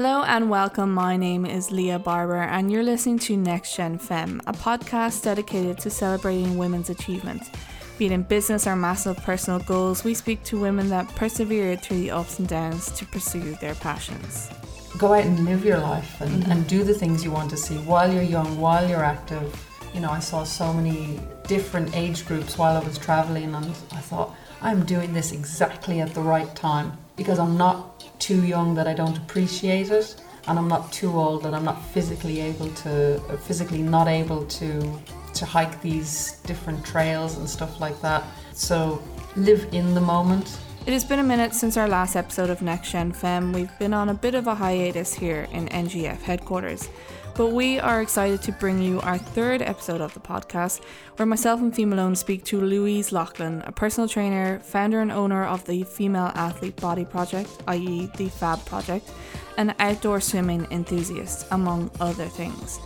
Hello and welcome. My name is Leah Barber, and you're listening to Next Gen Femme, a podcast dedicated to celebrating women's achievements. Be it in business or massive personal goals, we speak to women that persevered through the ups and downs to pursue their passions. Go out and live your life and, mm-hmm. and do the things you want to see while you're young, while you're active. You know, I saw so many different age groups while I was traveling, and I thought, I'm doing this exactly at the right time because I'm not too young that I don't appreciate it, and I'm not too old that I'm not physically able to, uh, physically not able to, to hike these different trails and stuff like that. So live in the moment. It has been a minute since our last episode of Next Gen Femme. We've been on a bit of a hiatus here in NGF headquarters. But we are excited to bring you our third episode of the podcast, where myself and Fee Malone speak to Louise Loughlin, a personal trainer, founder and owner of the Female Athlete Body Project, i.e., the FAB Project, and outdoor swimming enthusiast, among other things.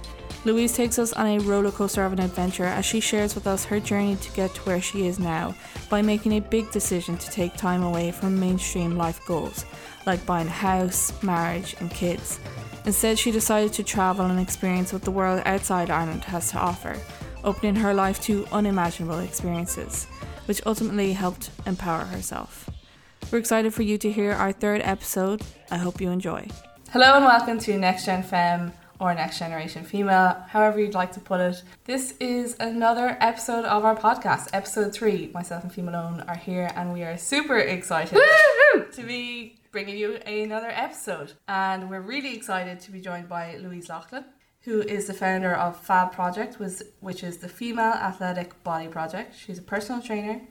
Louise takes us on a roller coaster of an adventure as she shares with us her journey to get to where she is now by making a big decision to take time away from mainstream life goals, like buying a house, marriage, and kids. Instead, she decided to travel and experience what the world outside Ireland has to offer, opening her life to unimaginable experiences, which ultimately helped empower herself. We're excited for you to hear our third episode. I hope you enjoy. Hello and welcome to Next Gen Femme or Next Generation Female, however you'd like to put it. This is another episode of our podcast, episode three. Myself and Fee Malone are here and we are super excited to be bringing you another episode. And we're really excited to be joined by Louise Loughlin, who is the founder of Fab Project, which is the Female Athletic Body Project. She's a personal trainer,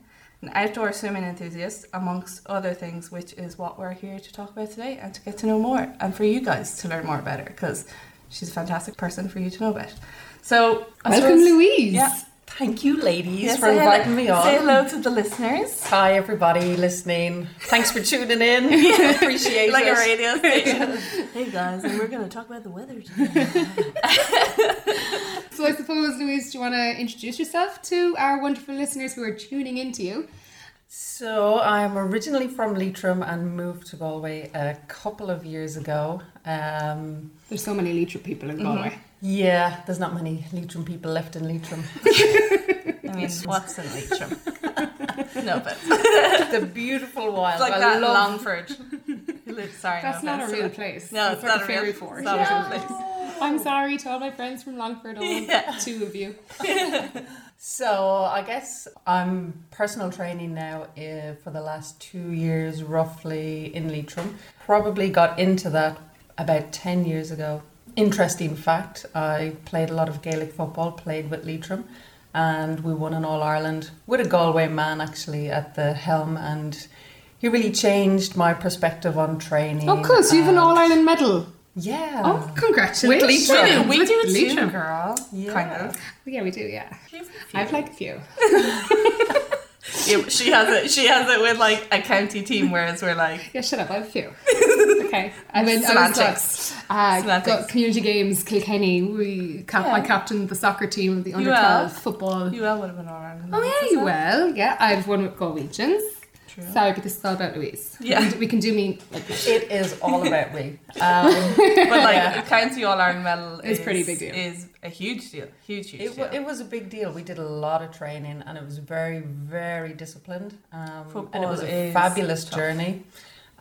an outdoor swimming enthusiast, amongst other things, which is what we're here to talk about today and to get to know more and for you guys to learn more about her because she's a fantastic person for you to know about. So, I welcome, suppose- Louise. Yeah. Thank you, ladies, Yes, for say hello- inviting me on. Say hello to the listeners. Hi, everybody listening. Thanks for tuning in. We appreciate like it. a radio station. hey guys, and we're going to talk about the weather today. So I suppose, Louise, do you want to introduce yourself to our wonderful listeners who are tuning into you? So, I'm originally from Leitrim and moved to Galway a couple of years ago. Um, There's so many Leitrim people in Galway. Yeah, there's not many Leitrim people left in Leitrim. I mean, what's in Leitrim? no, but the beautiful wild. it's like I that love Longford. Sorry, That's no not a offense. real place. No, it's it's like not a a real- fairy it's fort. not a real place. I'm sorry to all my friends from Longford, all Yeah. two of you. So I guess I'm personal training now uh, for the last two years, roughly in Leitrim. Probably got into that about ten years ago. Interesting fact: I played a lot of Gaelic football, played with Leitrim, and we won an All Ireland with a Galway man actually at the helm, and he really changed my perspective on training. Oh, cool. So you have an All Ireland medal. Yeah. Oh, congratulations. Leitrim. We do, we do it too, Leitrim. girl. Yeah. Kind of. Yeah, we do, yeah. I've like a few. Yeah, she has it. She has it with like a county team, whereas we're like Yeah, shut up. I have a few. Okay. I I was Semantics. got, uh, Semantics. got community games, Kilkenny. We cap- I Yeah. captained the soccer team of the under 12 football. you all would have been all right. Oh yeah, you well. Yeah, I've won with Galwegians. True. Sorry, but this is all about Louise. Yeah. we, can- we can do me like. It is all about me. Um, But like Yeah. a county All Ireland medal It's is pretty big deal. Is a huge deal. Huge, huge It, deal. it was a big deal. We did a lot of training and it was very, very disciplined. Um, and it was a is fabulous tough. journey.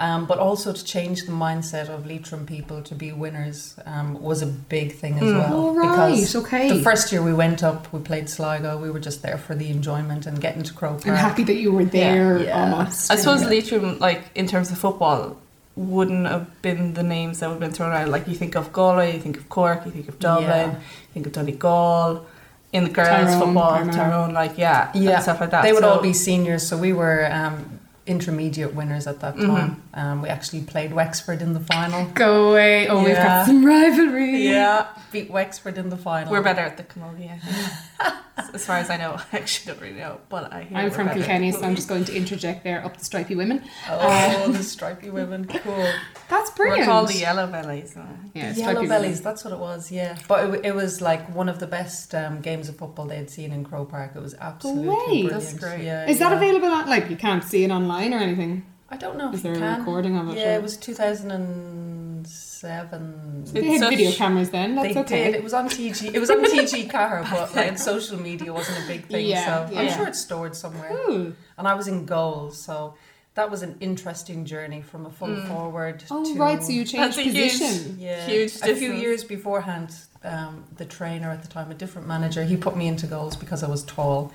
Um, but also to change the mindset of Leitrim people to be winners um, was a big thing as Mm. well. All right, Because okay. the first year we went up, we played Sligo. We were just there for the enjoyment and getting to Croke I'm happy that you were there Yeah. almost. I suppose Yeah. Leitrim, like in terms of football, wouldn't have been the names that would have been thrown out. Like you think of Galway, you think of Cork, you think of Dublin, Yeah. you think of Donegal. In the girls' Tyrone, football, Armagh. Tyrone, like yeah, Yeah, and stuff like that. They would So- all be seniors, so we were um, intermediate winners at that Mm-hmm. time. Um, we actually played Wexford in the final. Go away. Oh, we've got some rivalry. Yeah, beat Wexford in the final. We're better at the camogie, I think. as far as I know. I actually don't really know, but I hear I'm from better Kilkenny, so I'm just going to interject there up the stripy women. Oh, the stripy women, cool. That's brilliant. We're called the Yellow Bellies. so- yeah, Yellow bellies, women. that's what it was, yeah. But it, it was like one of the best um, games of football they'd seen in Croke Park. It was absolutely way. brilliant. That's great. Yeah, Is that available on, like, you can't see it online or anything? I don't know if Is you there a can. recording of it? Yeah, or- it was 2000 and 2007. They had Such- video cameras then. That's they okay. did. It was on TG. It was on TG Ceathair, but like social media wasn't a big thing. Yeah, so I'm sure it's stored somewhere. Ooh. And I was in goals, so that was an interesting journey from a full forward. Oh to, right, so you changed That's a huge- position. yeah, Huge a few years beforehand. Um, the trainer at the time, a different manager, he put me into goals because I was tall.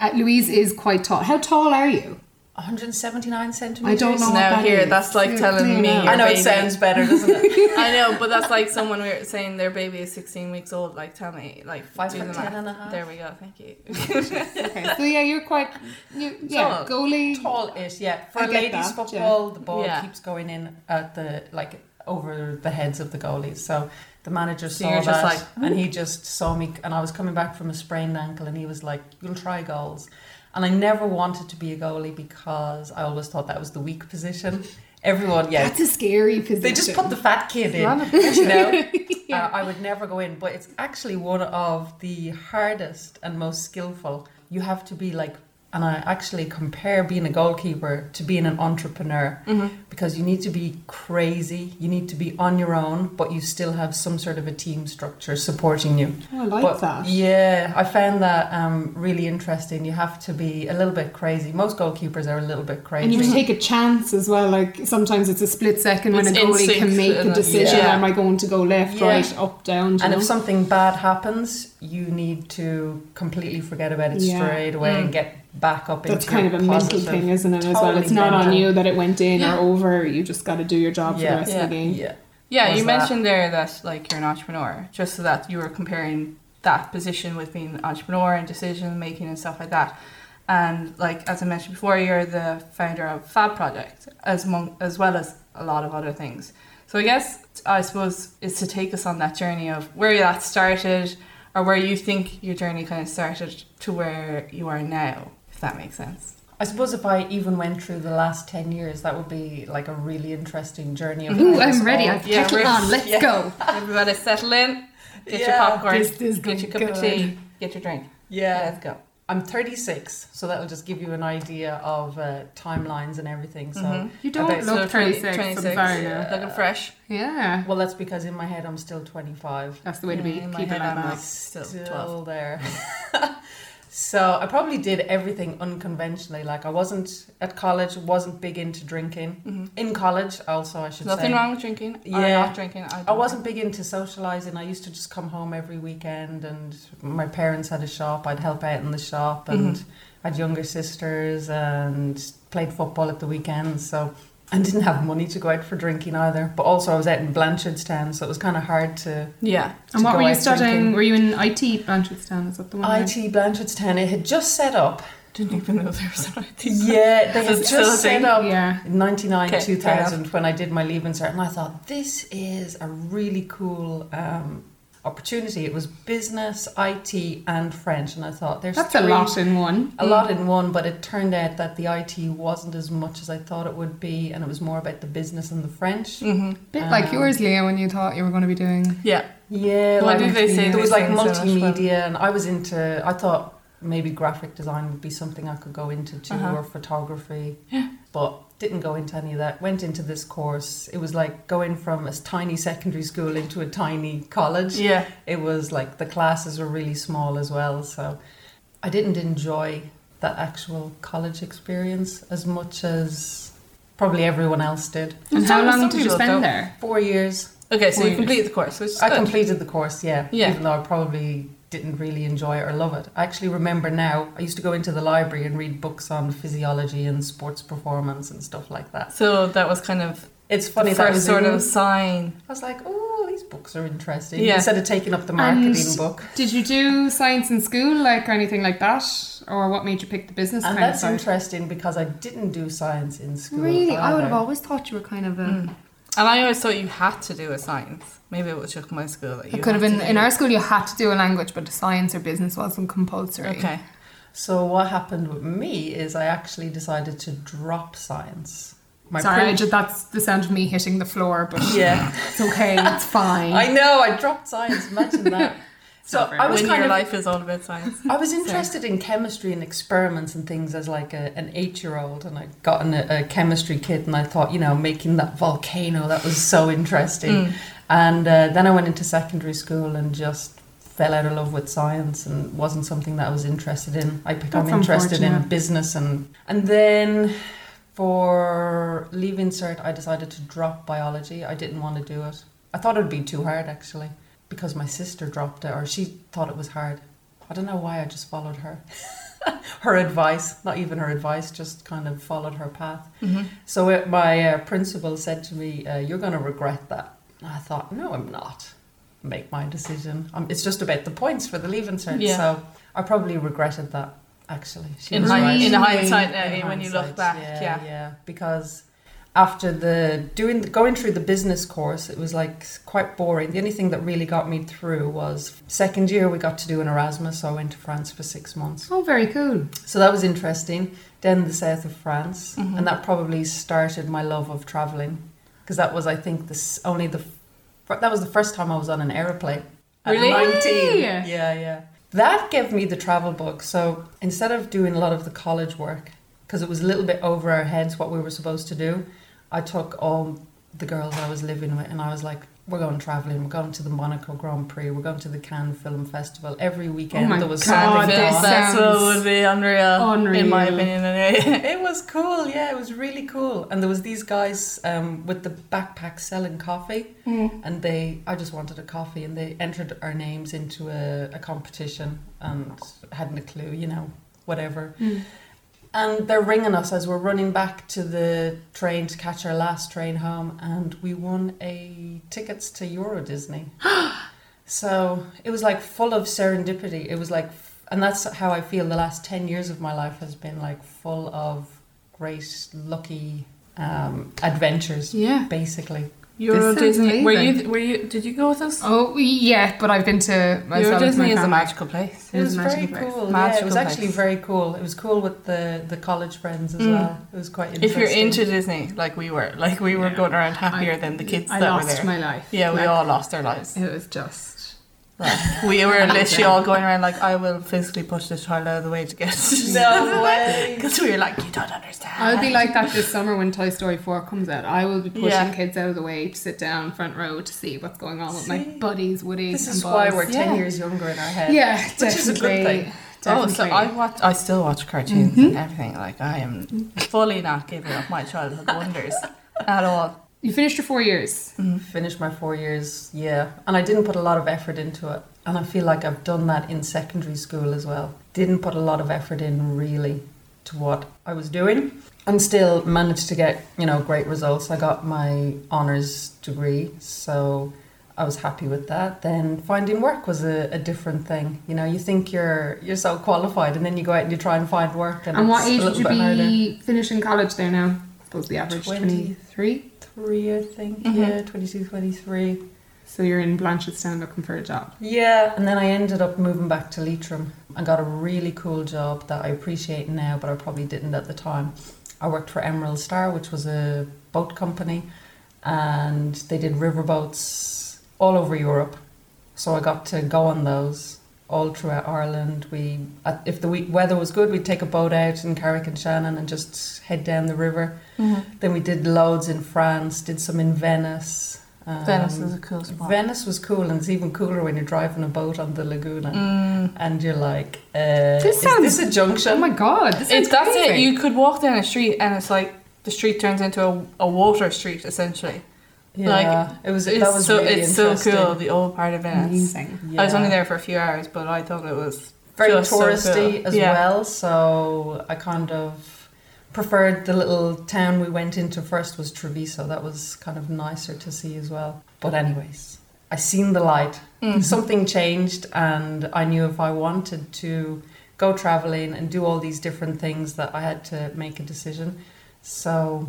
Uh, Louise is quite tall. How tall are you? 179 centimeters. I don't know. what Now that here, is. that's like Clear- telling me I know baby- it sounds better, doesn't it? I know, but that's like someone we were saying their baby is 16 weeks old. Like, tell me, like, Five do foot the math. and a half. There we go. Thank you. Okay, so yeah, you're quite. You, yeah, Tall. goalie. Tall-ish, yeah. For I get ladies that, football, the ball Yeah. keeps going in at the like over the heads of the goalies. So the manager So saw you're just that, like, and he just saw me, and I was coming back from a sprained ankle, and he was like, "You'll try goals." And I never wanted to be a goalie because I always thought that was the weak position. Everyone, yeah, That's a scary position. they just put the fat kid in, you know. Yeah. Uh, I would never go in, but it's actually one of the hardest and most skillful. You have to be like, and I actually compare being a goalkeeper to being an entrepreneur mm-hmm. because you need to be crazy, you need to be on your own, but you still have some sort of a team structure supporting you. Oh, I like but that. yeah, I found that um, really interesting. You have to be a little bit crazy. Most goalkeepers are a little bit crazy. And you take a chance as well. Like sometimes it's a split second when a goalie can make a uh, decision. Yeah. Am I going to go left, Yeah. right, up, down? do And know? if something bad happens, you need to completely forget about it Yeah. straight away and mm. get back up That's kind of a mental thing, isn't it? As well, it's not on you that it went in or over. You just got to do your job for the rest Yeah. of the game. Yeah. Yeah, Was you that- mentioned there that like you're an entrepreneur, just so that you were comparing that position with being an entrepreneur and decision making and stuff like that. And like as I mentioned before, you're the founder of Fab Project as mon- as well as a lot of other things. So I guess I suppose is to take us on that journey of where that started or where you think your journey kind of started to where you are now, if that makes sense. I suppose if I even went through the last 10 years, that would be like a really interesting journey. Of Ooh, how I'm ready. I've Yeah, kettle on. Let's yeah. go. Everybody settle in, get your popcorn, this is get your cup of tea, get your drink. Yeah. Let's go. I'm 36, so that'll just give you an idea of uh, timelines and everything. So, Mhm. You don't about- look So 36. 26, I'm sorry yeah. Looking fresh. Yeah. well, that's because in my head I'm still 25. That's the way to be. In my Keep it head, like I'm that. like still, still 12. there. so I probably did everything unconventionally. Like I wasn't at college, wasn't big into drinking. Mhm. In college, also I should Nothing say, Nothing wrong with drinking Yeah. not drinking. I, I wasn't big into socializing. I used to just come home every weekend, and my parents had a shop. I'd help out in the shop, and Mhm. I had younger sisters, and played football at the weekends. So I didn't have money to go out for drinking either. But also I was out in Blanchardstown, so it was kind of hard to. Yeah. And what were you studying? drinking. Were you in IT, Blanchardstown? Is that the one? IT Blanchardstown. It had just set up. Didn't even know there was an IT. Yeah, they had it's still a just set up. Yeah. in 99, okay, 2000 when I did my leaving cert and I thought this is a really cool um, opportunity it was business IT and French and I thought there's That's a lot in one. a lot in one but it turned out that the IT wasn't as much as I thought it would be and it was more about the business and the French Mm-hmm. Bit like Um, yours, Leah, when you thought you were going to be doing. Yeah. yeah What like did they say there was like say in so much multimedia and I was into I thought maybe graphic design would be something I could go into too Uh-huh. or photography Yeah. but didn't go into any of that went into this course it was like going from a tiny secondary school into a tiny college Yeah. it was like the classes were really small as well so I didn't enjoy that actual college experience as much as probably everyone else did And Some- how long did you spend don't. there? four years Okay, so Four you years. completed the course, which I good. completed the course, yeah, Yeah. Even though I probably didn't really enjoy it or love it. I actually remember now, I used to go into the library and read books on physiology and sports performance and stuff like that. So that was kind of It's funny the that was sort in- of sign. I was like, oh, these books are interesting. Yeah. Instead of taking up the marketing And- book. Did you do science in school, like or anything like that, or what made you pick the business And kind of that's side? interesting because I didn't do science in school. Really, I would have always thought you were kind of a. Mm. And I always thought you had to do a science. Maybe it was just my school that you It could have been to in do. our school. You had to do a language, but science or business wasn't compulsory. Okay. So what happened with me is I actually decided to drop science. My Sorry, I prin- just, that's the sound of me hitting the floor, but yeah. it's okay. It's fine. I know, I dropped science, imagine that. So I was when kind your of life is all about science. I was interested in chemistry and experiments and things as like a, an eight year old, and I got in a, a chemistry kit, and I thought, you know, making that volcano that was so interesting. Mm. And uh, then I went into secondary school and just fell out of love with science and wasn't something that I was interested in. I became That's interested in business and and then for leaving cert, I decided to drop biology. I didn't want to do it. I thought it would be too hard actually because my sister dropped it or she thought it was hard. I don't know why I just followed her. her advice, not even her advice, just kind of followed her path. Mm-hmm. So uh, my uh, principal said to me, uh, "You're going to regret that." And I thought, "No, I'm not. Make my decision. Um, it's just about the points for the leaving cert." Yeah. So I probably regretted that. Actually, she In, was right. in hindsight, In now, when you look back, yeah, yeah. yeah, because after the doing going through the business course, it was like quite boring. The only thing that really got me through was second year we got to do an Erasmus, so I went to France for six months. Oh, very cool. So that was interesting. Then the south of France, Mhm. and that probably started my love of traveling because that was, I think, this only the that was the first time I was on an aeroplane. At Really? 19. Yeah. Yeah, yeah. That gave me the travel book. So instead of doing a lot of the college work, because it was a little bit over our heads what we were supposed to do, I took all the girls I was living with and I was like, we're going traveling. We're going to the Monaco Grand Prix. We're going to the Cannes Film Festival. Every weekend Oh my there was God, something this Festival would be unreal, in my opinion. Anyway. It was cool, yeah, it was really cool. And there was these guys um, with the backpacks selling coffee, and they, I just wanted a coffee, and they entered our names into a, a competition, and hadn't a clue, you know, whatever. Mm. And they're ringing us as we're running back to the train to catch our last train home, and we won a tickets to Euro Disney. so it was like full of serendipity. It was like, and that's how I feel. The last ten years of my life has been like full of great, lucky um, adventures. Yeah. Basically, Euro sounds Disney. Were you? Were you? Did you go with us? Oh, yeah, but I've been to myself Euro Disney my is a magical place. it was a very magical place. cool. yeah, it Magical was actually place. very cool. It was cool with the the college friends as Mm. well. It was quite interesting. If you're into Disney, like we were, like we were Yeah. going around happier I- than the kids I that were lost there. my life. yeah, we Like, all lost our lives. It was just. Like, we were literally all going around like, I will physically push this child out of the way to get. No way. Because we were like, you don't understand. I'll be like that this summer when Toy Story 4 comes out. I will be pushing Yeah. kids out of the way to sit down front row to see what's going on with my buddies, Woody This and is Buzz. why we're ten Yeah. years younger in our head. Yeah, Which is a good definitely. thing. Oh, so I watch. I still watch cartoons mm-hmm. and everything. Like I am fully not giving up my childhood wonders at all. You finished your four years. Mm-hmm. Finished my four years, yeah, and I didn't put a lot of effort into it, and I feel like I've done that in secondary school as well. Didn't put a lot of effort in really to what I was doing, and still managed to get you know great results. I got my honors degree, so I was happy with that. Then finding work was a, a different thing. You know, you think you're you're so qualified, and then you go out and you try and find work, and, And what age would you bit harder. be finishing college there now? Suppose the average 20. 23. Three, I think. Mhm. Yeah, 22, 23. So you're in Blanchardstown looking for a job. Yeah, and then I ended up moving back to Leitrim and got a really cool job that I appreciate now, but I probably didn't at the time. I worked for Emerald Star, which was a boat company, and they did riverboats all over Europe. So I got to go on those all throughout Ireland. We, if the week weather was good, we'd take a boat out in Carrick-on-Shannon and just head down the river. Then we did loads in France, did some in Venice. Um, Venice is a cool spot. Venice was cool, and it's even cooler when you're driving a boat on the Laguna, Mm. and you're like, uh, This "Is this a junction?" Oh my god, this It's is that's it. You could walk down a street and it's like the street turns into a, a water street essentially. Yeah, like, it was. It's that was so really it's so cool. The old part of Venice. amazing. Yeah. I was only there for a few hours, but I thought it was very just so touristy cool. as Yeah. well. So I kind of preferred the little town we went into first was Treviso. That was kind of nicer to see as well. But anyways, I seen the light. Mhm. Something changed, and I knew if I wanted to go traveling and do all these different things, that I had to make a decision. So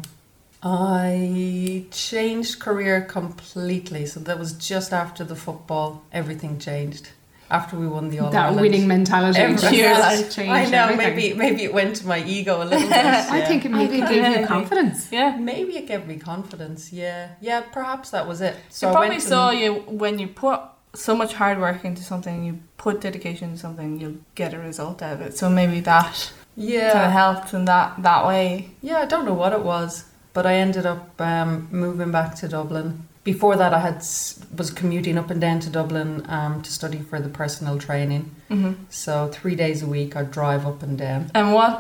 I changed career completely. So that was just after the football. Everything changed after we won the All that Ireland. winning mentality. Every- just Yeah. changed I know. everything. Maybe maybe it went to my ego a little bit. I yeah. think it maybe I gave you confidence. Yeah. maybe it gave me confidence. Yeah, yeah. Perhaps that was it. So They I probably went saw and- you when you put so much hard work into something, you put dedication into something, you'll get a result out of it. So maybe that Yeah. kind of helped in that that way. Yeah, I don't know what it was, but I ended up um, moving back to Dublin. Before that, I had was commuting up and down to Dublin um, to study for the personal training. hmm So three days a week, I'd drive up and down. And what?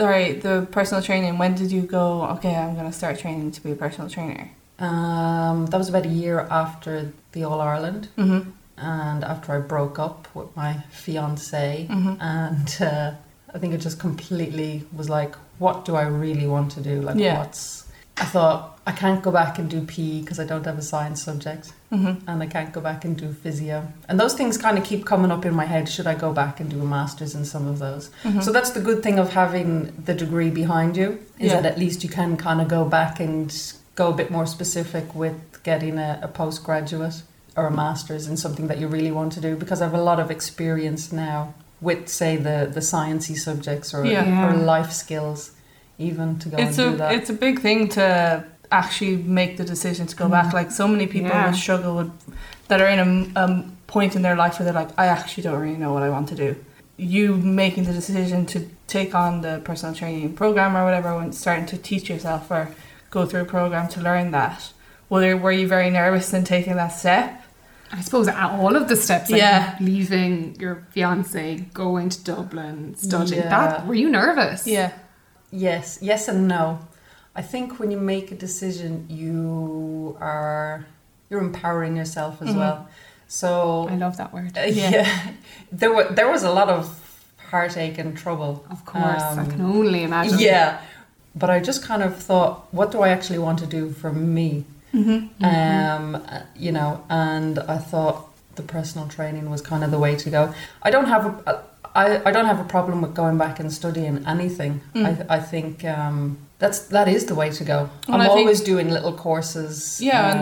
Sorry, the personal training. When did you go? Okay, I'm going to start training to be a personal trainer. Um, that was about a year after the All Ireland, Mm-hmm. and after I broke up with my fiance, Mm-hmm. and uh, I think it just completely was like, what do I really want to do? Like, Yeah. what's? I thought I can't go back and do PE because I don't have a science subject. Mm-hmm. and I can't go back and do physio. And those things kind of keep coming up in my head. Should I go back and do a master's in some of those? Mm-hmm. So that's the good thing of having the degree behind you is Yeah. that at least you can kind of go back and go a bit more specific with getting a, a postgraduate or a master's in something that you really want to do. Because I have a lot of experience now with, say, the the sciencey subjects or, Yeah. Or life skills, even to go it's and a do that. it's a big thing to actually make the decision to go back. Mm-hmm. Like so many people Yeah. would struggle with that are in a, a point in their life where they're like, I actually don't really know what I want to do. You making the decision to take on the personal training program or whatever, and starting to teach yourself or go through a program to learn that. Were were you very nervous in taking that step? I suppose at all of the steps, like Yeah. leaving your fiance, going to Dublin, studying. Yeah. That were you nervous? Yeah. Yes, yes and no. I think when you make a decision, you are you're empowering yourself as Mhm. well. So I love that word. uh, Yeah. yeah. there were there was a lot of heartache and trouble. Of course, I Um, can only imagine. Yeah, but I just kind of thought, what do I actually want to do for me? Mm-hmm. Um, uh, you know, and I thought the personal training was kind of the way to go. I don't have a, I, I don't have a problem with going back and studying anything. Mm. I, I think um, that's that is the way to go. Well, I'm I think- always doing little courses. Yeah, um,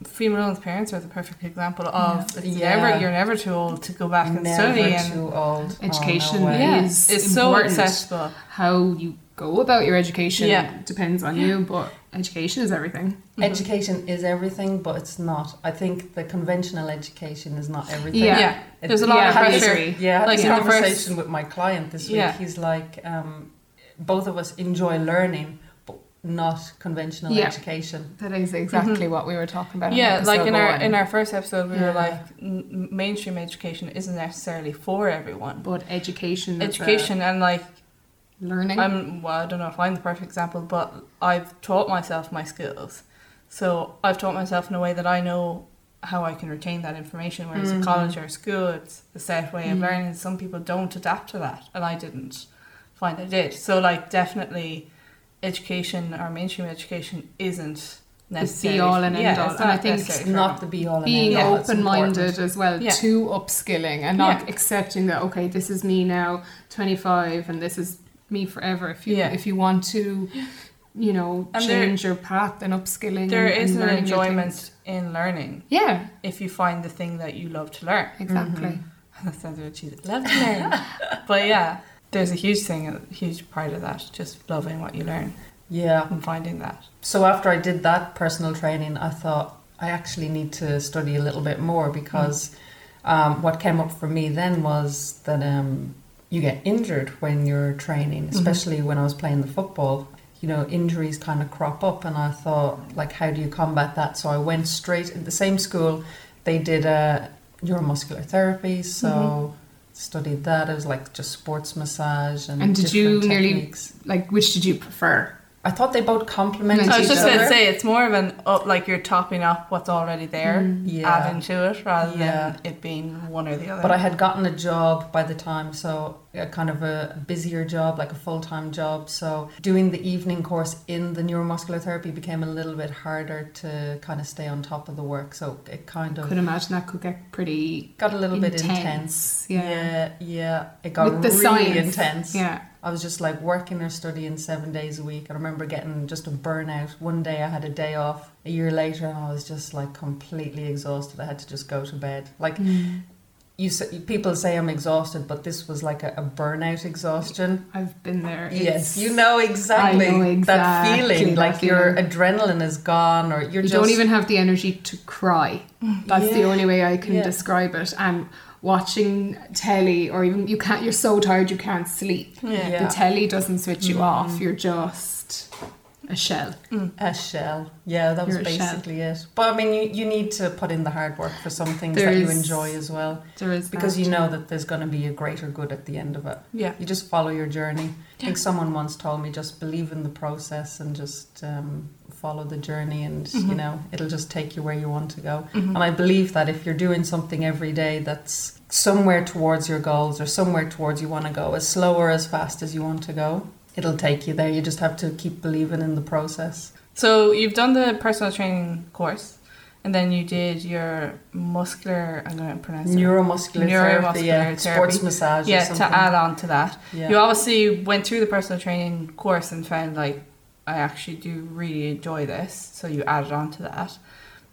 and female parents are the perfect example of it's Yeah. never you're never too old to go back and never study and too old. Oh, no Education yeah, is it's so important. accessible. How you go about your education Yeah. depends on you, but education is everything. Mhm. Education is everything, but it's not. I think the conventional education is not everything. Yeah. Yeah, It- there's a lot Yeah, of I pressure. agree. Yeah, I had Like this in first- conversation with my client this week. Yeah. He's like, um, both of us enjoy learning, but not conventional Yeah. education. That is exactly what we were talking about. Mm-hmm. Yeah, in like in our one. in our first episode, we were like, n- mainstream education isn't necessarily for everyone. but education, is, Education and like learning. I'm well, I don't know if I'm the perfect example, but I've taught myself my skills. So I've taught myself in a way that I know how I can retain that information. Whereas Mhm. in college or school, it's the set way of Mhm. learning. Some people don't adapt to that, and I didn't find I did. So like definitely, education or mainstream education isn't necessary. be-all and yeah, end-all. And I think It's not the be all and being end all. It's open-minded as well Yeah. to upskilling and not Yeah. accepting that okay this is me now 25 and this is me forever if you Yeah. if you want to you know And there- change your path then upskilling There and, is and an enjoyment in learning yeah if you find the thing that you love to learn. exactly That sounds a bit cheesy. Love to learn. but yeah, there's a huge thing, a huge part of that, just loving what you learn Yeah. and finding that. So after I did that personal training, I thought I actually need to study a little bit more because um, what came up for me then was that um, you get injured when you're training, mm-hmm. especially when I was playing the football. You know, injuries kind of crop up, and I thought, like, how do you combat that? So I went straight in the same school. They did a neuromuscular therapy, so mm-hmm. studied that. It was like just sports massage and. And did you different nearly- techniques. like which did you prefer I thought they both complemented I I was just going to say, it's more of an, up, like you're topping up what's already there, Mm. yeah. adding to it, rather Yeah. than it being one or the other. But I had gotten a job by the time, so a kind of a busier job, like a full time job. So doing the evening course in the neuromuscular therapy became a little bit harder to kind of stay on top of the work. So it kind of could imagine that could get pretty got a little bit intense. intense yeah Yeah, yeah, it got With the really science. intense. yeah I was just like working or studying seven days a week. I remember getting just a burnout. One day I had a day off. A year later, and I was just like completely exhausted. I had to just go to bed. Like Mm. You people say I'm exhausted, but this was like a, a burnout exhaustion. I've been there. Yes, you know exactly, know that feeling, that like your adrenaline is gone, or you're You just don't even have the energy to cry. That's the only way I can Yeah. describe it. And watching telly, or even you can't. You're so tired you can't sleep. Yeah. Yeah. The telly doesn't switch you mm-hmm. off. You're just a shell. a shell. Yeah, that was You're a shell. basically it. But I mean, you, you need to put in the hard work for some things that you enjoy as well, There is because that. you know that there's going to be a greater good at the end of it. Yeah. You just follow your journey. I think someone once told me just believe in the process and just um, follow the journey, and Mm-hmm. you know it'll just take you where you want to go. And I believe that if you're doing something every day that's somewhere towards your goals or somewhere towards you want to go, as slow or as fast as you want to go, it'll take you there. You just have to keep believing in the process. So you've done the personal training course, and then you did your muscular. I'm going to pronounce it. Neuromuscular, therapy, yeah, Neuromuscular sports therapy. massage. or Yeah, something. to add on to that, Yeah. you obviously went through the personal training course and found like I actually do really enjoy this, so you added on to that.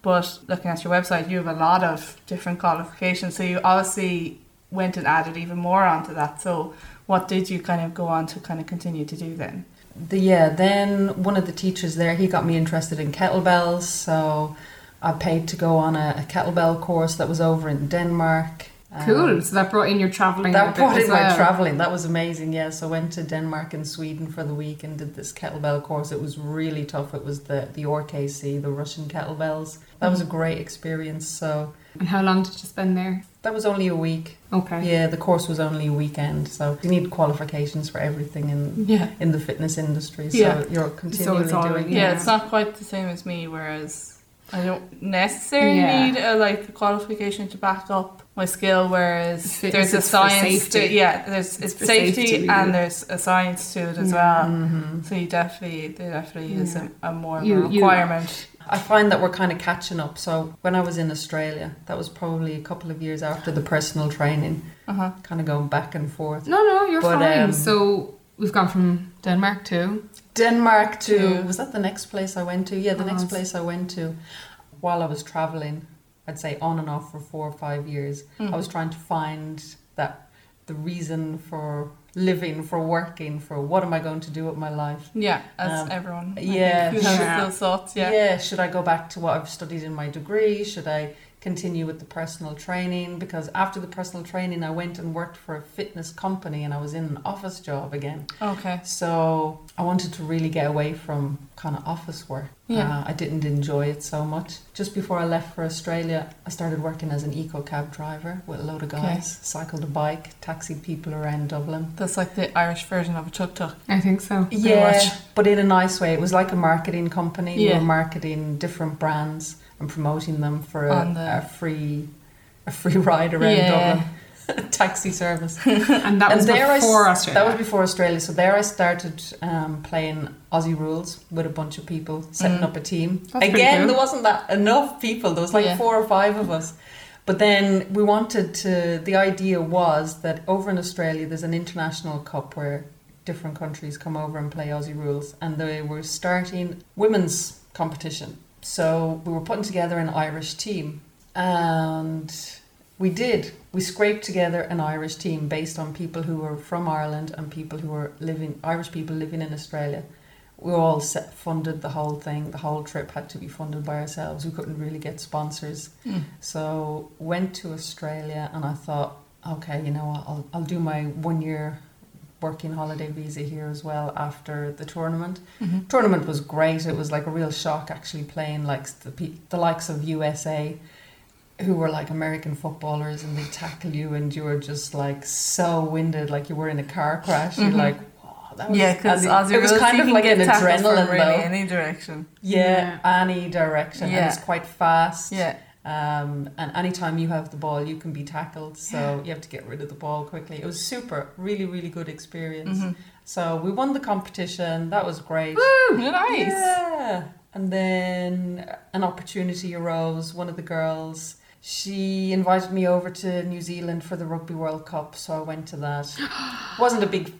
But looking at your website, you have a lot of different qualifications, so you obviously went and added even more onto that. So, what did you kind of go on to kind of continue to do then? the, yeah, then one of the teachers there, he got me interested in kettlebells, so I paid to go on a, a kettlebell course that was over in Denmark. Um, Cool. So that brought in your traveling. That brought as in my traveling. That was amazing. Yeah, so I went to Denmark and Sweden for the week and did this kettlebell course. It was really tough. It was the the RKC, the Russian kettlebells. That was a great experience. So And how long did you spend there? That was only a week. Okay. Yeah, the course was only a weekend. So you need qualifications for everything in Yeah. in the fitness industry. So Yeah. you're continually all- doing. Yeah, Yeah. it's not quite the same as me. Whereas I don't necessarily Yeah. need a like a qualification to back up my skill. Whereas Fitness there's a science. To, yeah, there's It's it's, safety, safety, and there's a science to it as well. Mhm. So you definitely there definitely is a, a more You- of a you- requirement. I find that we're kind of catching up. So when I was in Australia, that was probably a couple of years after the personal training, Uh huh. kind of going back and forth. No, no, you're But, fine. um, so we've gone from Denmark to Denmark to To- was that the next place I went to? Yeah, the Oh, next place I went to while I was traveling. I'd say on and off for four or five years. Mm. I was trying to find that the reason for living, for working, for what am I going to do with my life? Yeah, as Um, everyone. I yeah, think, who sure. those thoughts. Yeah. should I go back to what I've studied in my degree? Should I continue with the personal training? Because after the personal training, I went and worked for a fitness company and I was in an office job again. Okay. So I wanted to really get away from kind of office work. Yeah. Uh, I didn't enjoy it so much. Just before I left for Australia, I started working as an eco cab driver with a load of Okay. guys, cycled a bike, taxied people around Dublin. That's like the Irish version of a tuk tuk. I think so. Yeah, much. but in a nice way. It was like a marketing company. We Yeah. were marketing different brands and promoting them for a, the- a free a free ride around Yeah. Dublin. Taxi service. And that was there I before Australia. That was before Australia. So there I started um, playing Aussie rules with a bunch of people, setting Mm. up a team. That's Again, there wasn't that enough people. There was like Yeah. four or five of us. But then we wanted to. The idea was that over in Australia, there's an international cup where different countries come over and play Aussie rules, and they were starting women's competition. So we were putting together an Irish team, and we did. We scraped together an Irish team based on people who were from Ireland and people who were living Irish people living in Australia. We all set, funded the whole thing. The whole trip had to be funded by ourselves. We couldn't really get sponsors. Mm. So went to Australia and I thought, okay, you know, what, I'll I'll do my one year working holiday visa here as well after the tournament. Mhm. Tournament was great. It was like a real shock actually playing like the the likes of USA, who were like American footballers and they tackle you and you were just like so winded, like you were in a car crash. Mhm. You're like, wow, was Yeah, because and it was kind of like get an adrenaline from really though. any direction. Yeah, any direction, and Yeah. it's quite fast. Yeah. Um, and anytime you have the ball, you can be tackled. So you have to get rid of the ball quickly. It was super, really, really good experience. Mhm. So we won the competition. That was great. Woo, nice. Yeah. And then an opportunity arose. One of the girls, she invited me over to New Zealand for the Rugby World Cup. So I went to that. Wasn't a big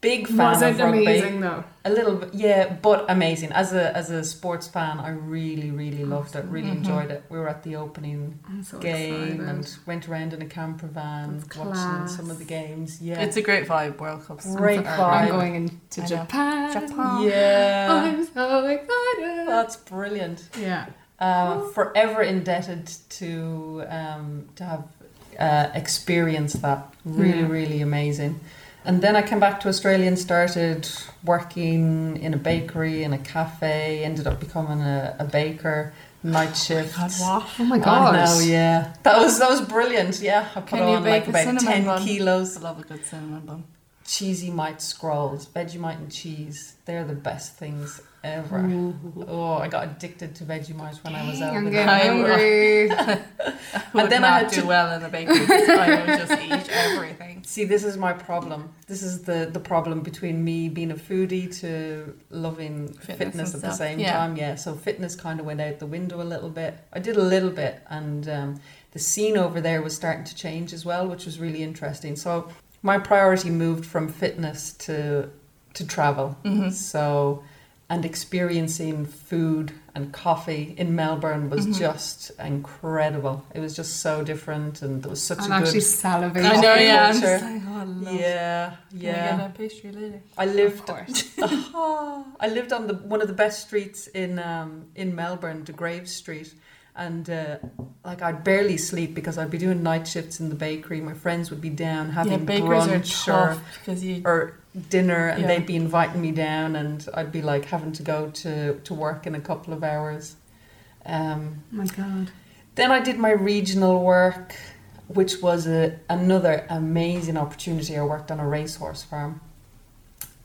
Big fan Was of it rugby. amazing though? A little bit, yeah, but amazing. As a as a sports fan, I really really loved it. Really enjoyed it. We were at the opening so game excited. and went around in a camper van That's watching class. some of the games. Yeah, It's a great vibe, World Cups. Great I'm, vibe. I'm going into Japan. Japan. yeah, I'm so excited. that's brilliant. yeah. Uh, forever indebted to um, to have uh, experienced that. Really, Yeah. really amazing. And then I came back to Australia and started working in a bakery, in a cafe. Ended up becoming a, a baker, night oh shift. God? Oh my I gosh. know, yeah. That was that was brilliant. Yeah, I put Can on like about ten bun? kilos. I love a good cinnamon bun. Cheesymite scrolls, Vegemite and cheese. They're the best things ever. Oh, I got addicted to Vegemite when I was out. I'm getting hungry. And then I had do to- well in the bakery. I would just eat everything. See, this is my problem. This is the the problem between me being a foodie to loving Fitness fitness, at the same Yeah. time. Yeah, so fitness kind of went out the window a little bit. I did a little bit, and um, the scene over there was starting to change as well, which was really interesting. So my priority moved from fitness to to travel. Mm-hmm. So, and experiencing food and coffee in Melbourne was Mhm. just incredible. It was just so different, and there was such I'm a actually good. salivating. I know, yeah. I'm just like, oh, I love Yeah, Can yeah. get a pastry later? I lived. course. I lived on the one of the best streets in um, in Melbourne, Degraves Street, and uh, like I'd barely sleep because I'd be doing night shifts in the bakery. My friends would be down having yeah, brunch or, you. or dinner, and Yeah. they'd be inviting me down, and I'd be like having to go to to work in a couple of hours. Um, Oh my god. then I did my regional work, which was a, another amazing opportunity. I worked on a racehorse farm.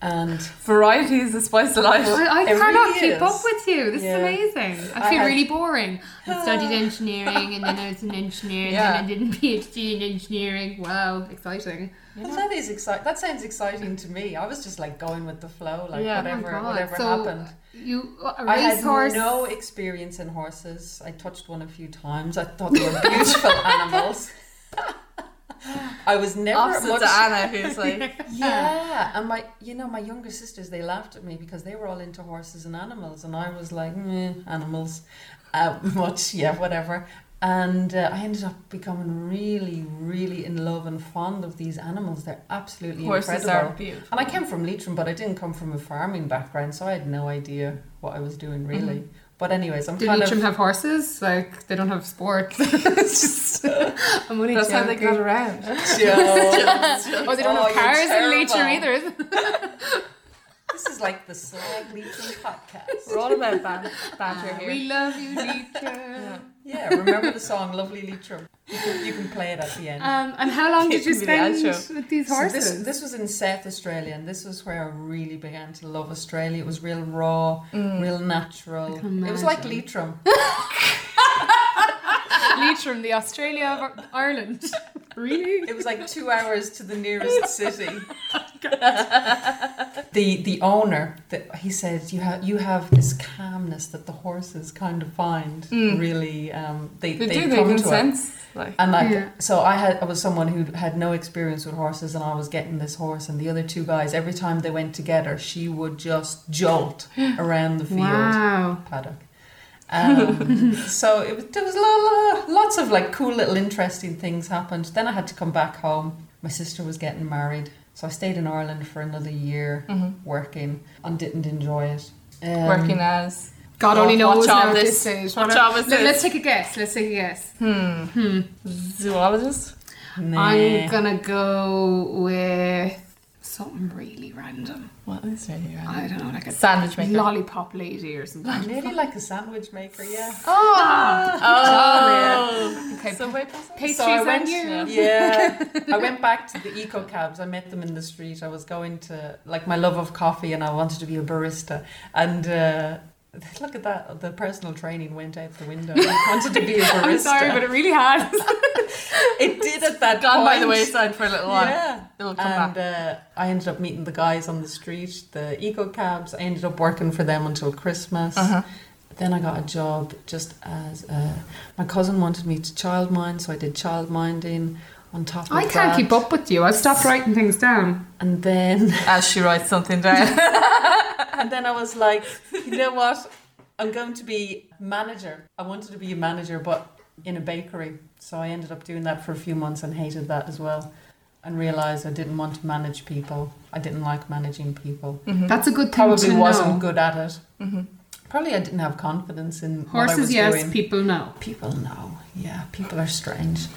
And Variety is the spice of life. I, I cannot really keep is. up with you. This Yeah. is amazing. I I feel had- really boring. I studied engineering and then I was an engineer and Yeah. then I did a PhD in engineering. Wow, exciting. Well, that is exciting. That sounds exciting to me. I was just like going with the flow, like Yeah. Oh whatever, God. whatever So, happened. You a I had racehorse. no experience in horses. I touched one a few times. I thought they were beautiful animals. I was never Opposite much. to Anna, who's like, Yeah, and my, you know, my younger sisters, they laughed at me because they were all into horses and animals, and I was like, animals, uh, much, yeah, whatever. And uh, I ended up becoming really, really in love and fond of these animals. They're absolutely horses incredible. are beautiful. And I came from Leitrim, but I didn't come from a farming background, so I had no idea what I was doing really. But anyways, I'm Did kind Leitrim of have horses? Like they don't have sports. it's just I'm only That's how they joking. got around. Joe. Oh, they don't Oh, have cars in Leitrim either. This is like the Slag Leitrim podcast. We're all about ban- banter here. We love you, Leitrim. Yeah. Remember the song "Lovely Leitrim"? You can, you can play it at the end. Um, and how long did you me the spend with these So horses? this, this was in South Australia, and this was where I really began to love Australia. It was real raw, real natural. It was like. Leitrim. Leitrim, the Australia of Ireland. really? It was like two hours to the nearest city. The the owner, the, he said, you have you have this calmness that the horses kind of find really. Um, they They, they, do, come can to it. Like, And like, Yeah. so I had, I was someone who had no experience with horses, and I was getting this horse, and the other two guys, every time they went together, she would just jolt around the field Wow. paddock. Um, so it was, there was lo- lo- lots of like cool little interesting things happened. Then I had to come back home. My sister was getting married, so I stayed in Ireland for another year mhm. working and didn't enjoy it. Um, working as. God only knows what job this- this stage. what What- job is Let- this? Let's take a guess. Let's take a guess. Hmm. Hmm. Zoologist? nah. I'm gonna go with something really random. What is really random? I don't know, like a Sandwich maker. lollipop lady or something. Nearly like a sandwich maker, yeah. Oh! Oh! Okay, Subway person? pastries So I went- you. Yeah, I went back to the eco cabs. I met them in the street. I was going to like my love of coffee, and I wanted to be a barista. And uh, look at that, the personal training went out the window. I wanted to be a barista. I'm sorry, but it really has. it did at that Gone by the wayside for a little while. Yeah. It'll come And back. uh, I ended up meeting the guys on the street, the eco cabs. I ended up working for them until Christmas. Uh-huh. Then I got a job just as a, my cousin wanted me to childmind, so I did childminding. On top of I can't that. keep up with you. I've stopped writing things down. And then As she writes something down. and then I was like, you know what? I'm going to be manager. I wanted to be a manager, but in a bakery. So I ended up doing that for a few months and hated that as well. And realized I didn't want to manage people. I didn't like managing people. Mhm. That's a good thing Probably to wasn't know. good at it. Mhm. Probably I didn't have confidence in what I Horses, was yes. doing. People, no. people know. Yeah, people are strange.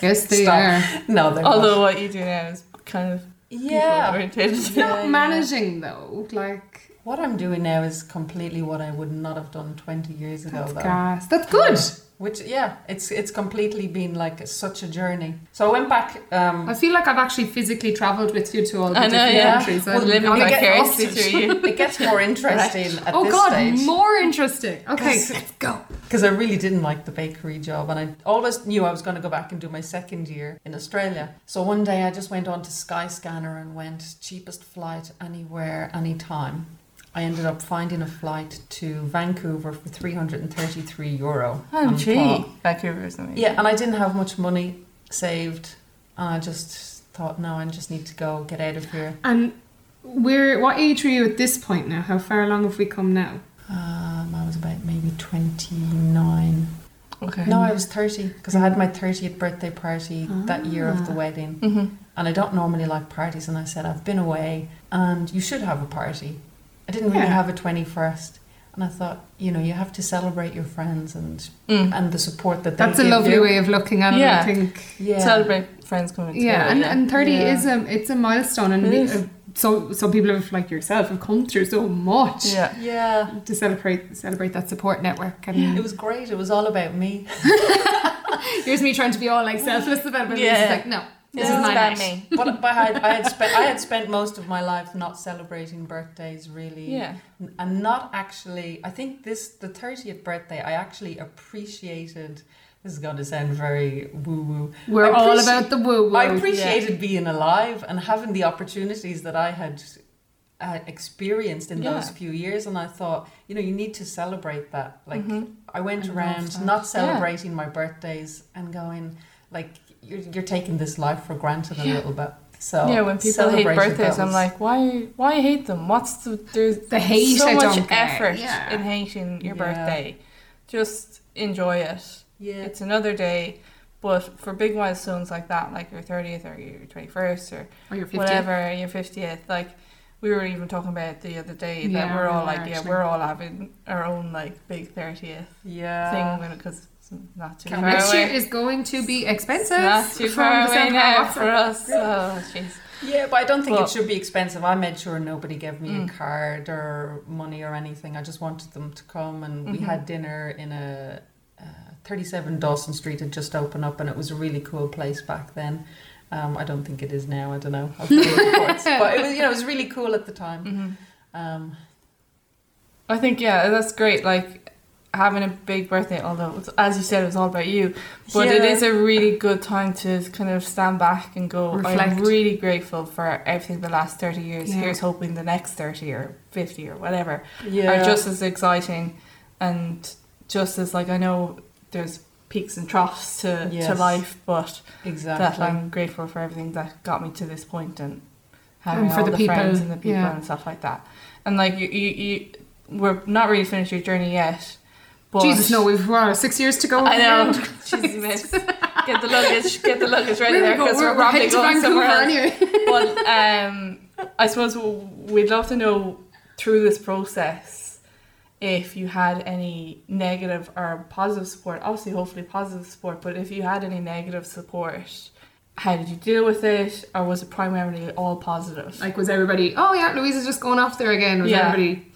Yes, they Stop. are. No, they're Although not. what you do now is kind of Yeah. oriented. It's not Yeah, yeah. managing though. Like What I'm doing now is completely what I would not have done 20 years ago, that's though. gas. That's good. Which, yeah, it's it's completely been like such a journey. So I went back. Um, I feel like I've actually physically travelled with you to all the I know, different yeah. countries. Well, I'm- living it get- vicariously through you. it gets more interesting at oh this god, stage more interesting. okay let's go. because I really didn't like the bakery job, and I always knew I was going to go back and do my second year in Australia. So one day I just went on to Skyscanner and went cheapest flight anywhere, anytime. I ended up finding a flight to Vancouver for 333 euro. Oh, gee. Vancouver is amazing. Yeah, and I didn't have much money saved, and I just thought, no, I just need to go get out of here. And where? What age were you at this point now? How far along have we come now? Um, I was about maybe 29. Okay. No, I was 30 because I had my 30th birthday party that year of the Ah. wedding. hmm And I don't normally like parties, and I said, I've been away, and you should have a party. I didn't really Yeah. have a 21st. And I thought, you know, you have to celebrate your friends and Mm. and the support that they That's a lovely you. way of looking at it. Yeah. I think. Yeah. Celebrate friends coming together. Yeah, and, and thirty Yeah. is a it's a milestone, and we- uh, so some people have like yourself have come through so much Yeah. Yeah. to celebrate celebrate that support network. And It was great. It was all about me. here's me trying to be all like selfless about it, but Yeah. it's like no, this Yeah. is about me. but, but I, had, I had spent I had spent most of my life not celebrating birthdays really, Yeah. and not actually. I think this the thirtieth birthday. I actually appreciated. This is going to sound very woo woo. We're I all about the woo woo. I appreciated being alive and having the opportunities that I had uh, experienced in those few years, and I thought, you know, you need to celebrate that. Like Mhm. I went I around that. not Yeah. celebrating my birthdays and going like you're, you're taking this life for granted a Yeah. little bit. So yeah, when people hate celebrated birthdays, I'm like, why? Why hate them? What's the there's The hate, so I much don't effort Yeah. in hating your Yeah. birthday. Just enjoy it. yeah, It's another day, but for big milestones like that, like your thirtieth or your twenty first or or your 50th. whatever, your fiftieth, like we were even talking about the other day that Yeah, we're all were like, yeah, we're all having our own like big thirtieth yeah. thing because it's not too Can't far Next away. year is going to be expensive. not too from far the away sound now for us. Oh, jeez. Yeah, but I don't think But- it should be expensive. I made sure nobody gave me Mm. a card or money or anything. I just wanted them to come, and we Mhm. had dinner in a uh, 37 Dawson Street had just opened up, and it was a really cool place back then. Um, I don't think it is now. I don't know. I've heard reports. but it was, you know, it was really cool at the time. hmm Um, I think yeah, that's great. Like having a big birthday, although it's, as you said, it was all about you. But it Yeah. is a really good time to kind of stand back and go. Reflect. I'm really grateful for everything the last thirty years. Yeah. Here's hoping the next thirty or fifty or whatever yeah, are just as exciting and just as like I know there's peaks and troughs to, to life, but that exactly. I'm grateful for everything that got me to this point and having And for all the the, friends and the people and stuff like that. And like you, you, you we're not really finished your journey yet. But Jesus, no, we've what, six years to go. I know. Jesus. Get the luggage, get the luggage ready there because we're, probably heading to going somewhere else. anyway. But um, I suppose we'd love to know through this process if you had any negative or positive support. Obviously, hopefully positive support. But if you had any negative support, how did you deal with it, or was it primarily all positive? Like, was everybody? Oh yeah, Louise is just going off there again. Was Yeah. everybody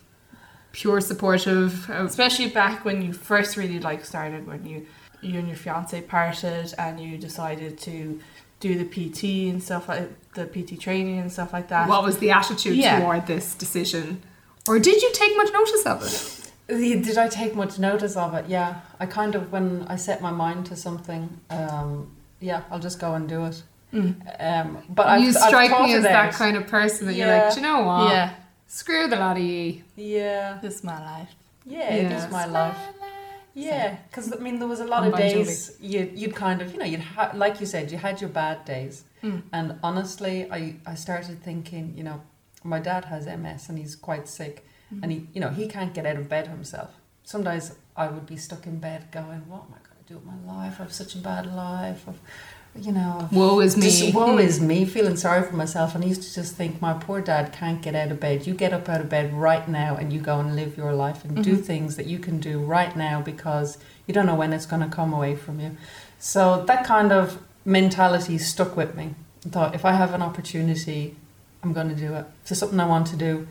pure supportive? Especially back when you first really like started when you you and your fiance parted and you decided to do the PT and stuff like the PT training and stuff like that. what was the attitude Yeah. toward this decision, or did you take much notice of it? Did I take much notice of it? Yeah, I kind of when I set my mind to something, um, yeah, I'll just go and do it. Mm. Um, but I've, you I've strike me as that kind of person that you're like, "Do you know what? Yeah, Screw the laddie. Yeah, this is my life. yeah, it Yeah. is my life. Yeah, because I mean, there was a lot of days you you'd kind of you know you'd ha- like you said you had your bad days, Mm. and honestly, I I started thinking you know my dad has MS and he's quite sick, Mm. and he you know he can't get out of bed himself. Sometimes I would be stuck in bed going, what am I going to do with my life? I have such a bad life. I've, you know, Woe is me. just woe is me, feeling sorry for myself. And I used to just think, my poor dad can't get out of bed. You get up out of bed right now and you go and live your life and do Mhm. things that you can do right now because you don't know when it's going to come away from you. So that kind of mentality stuck with me. I thought, if I have an opportunity, I'm going to do it. If there's something I want to do,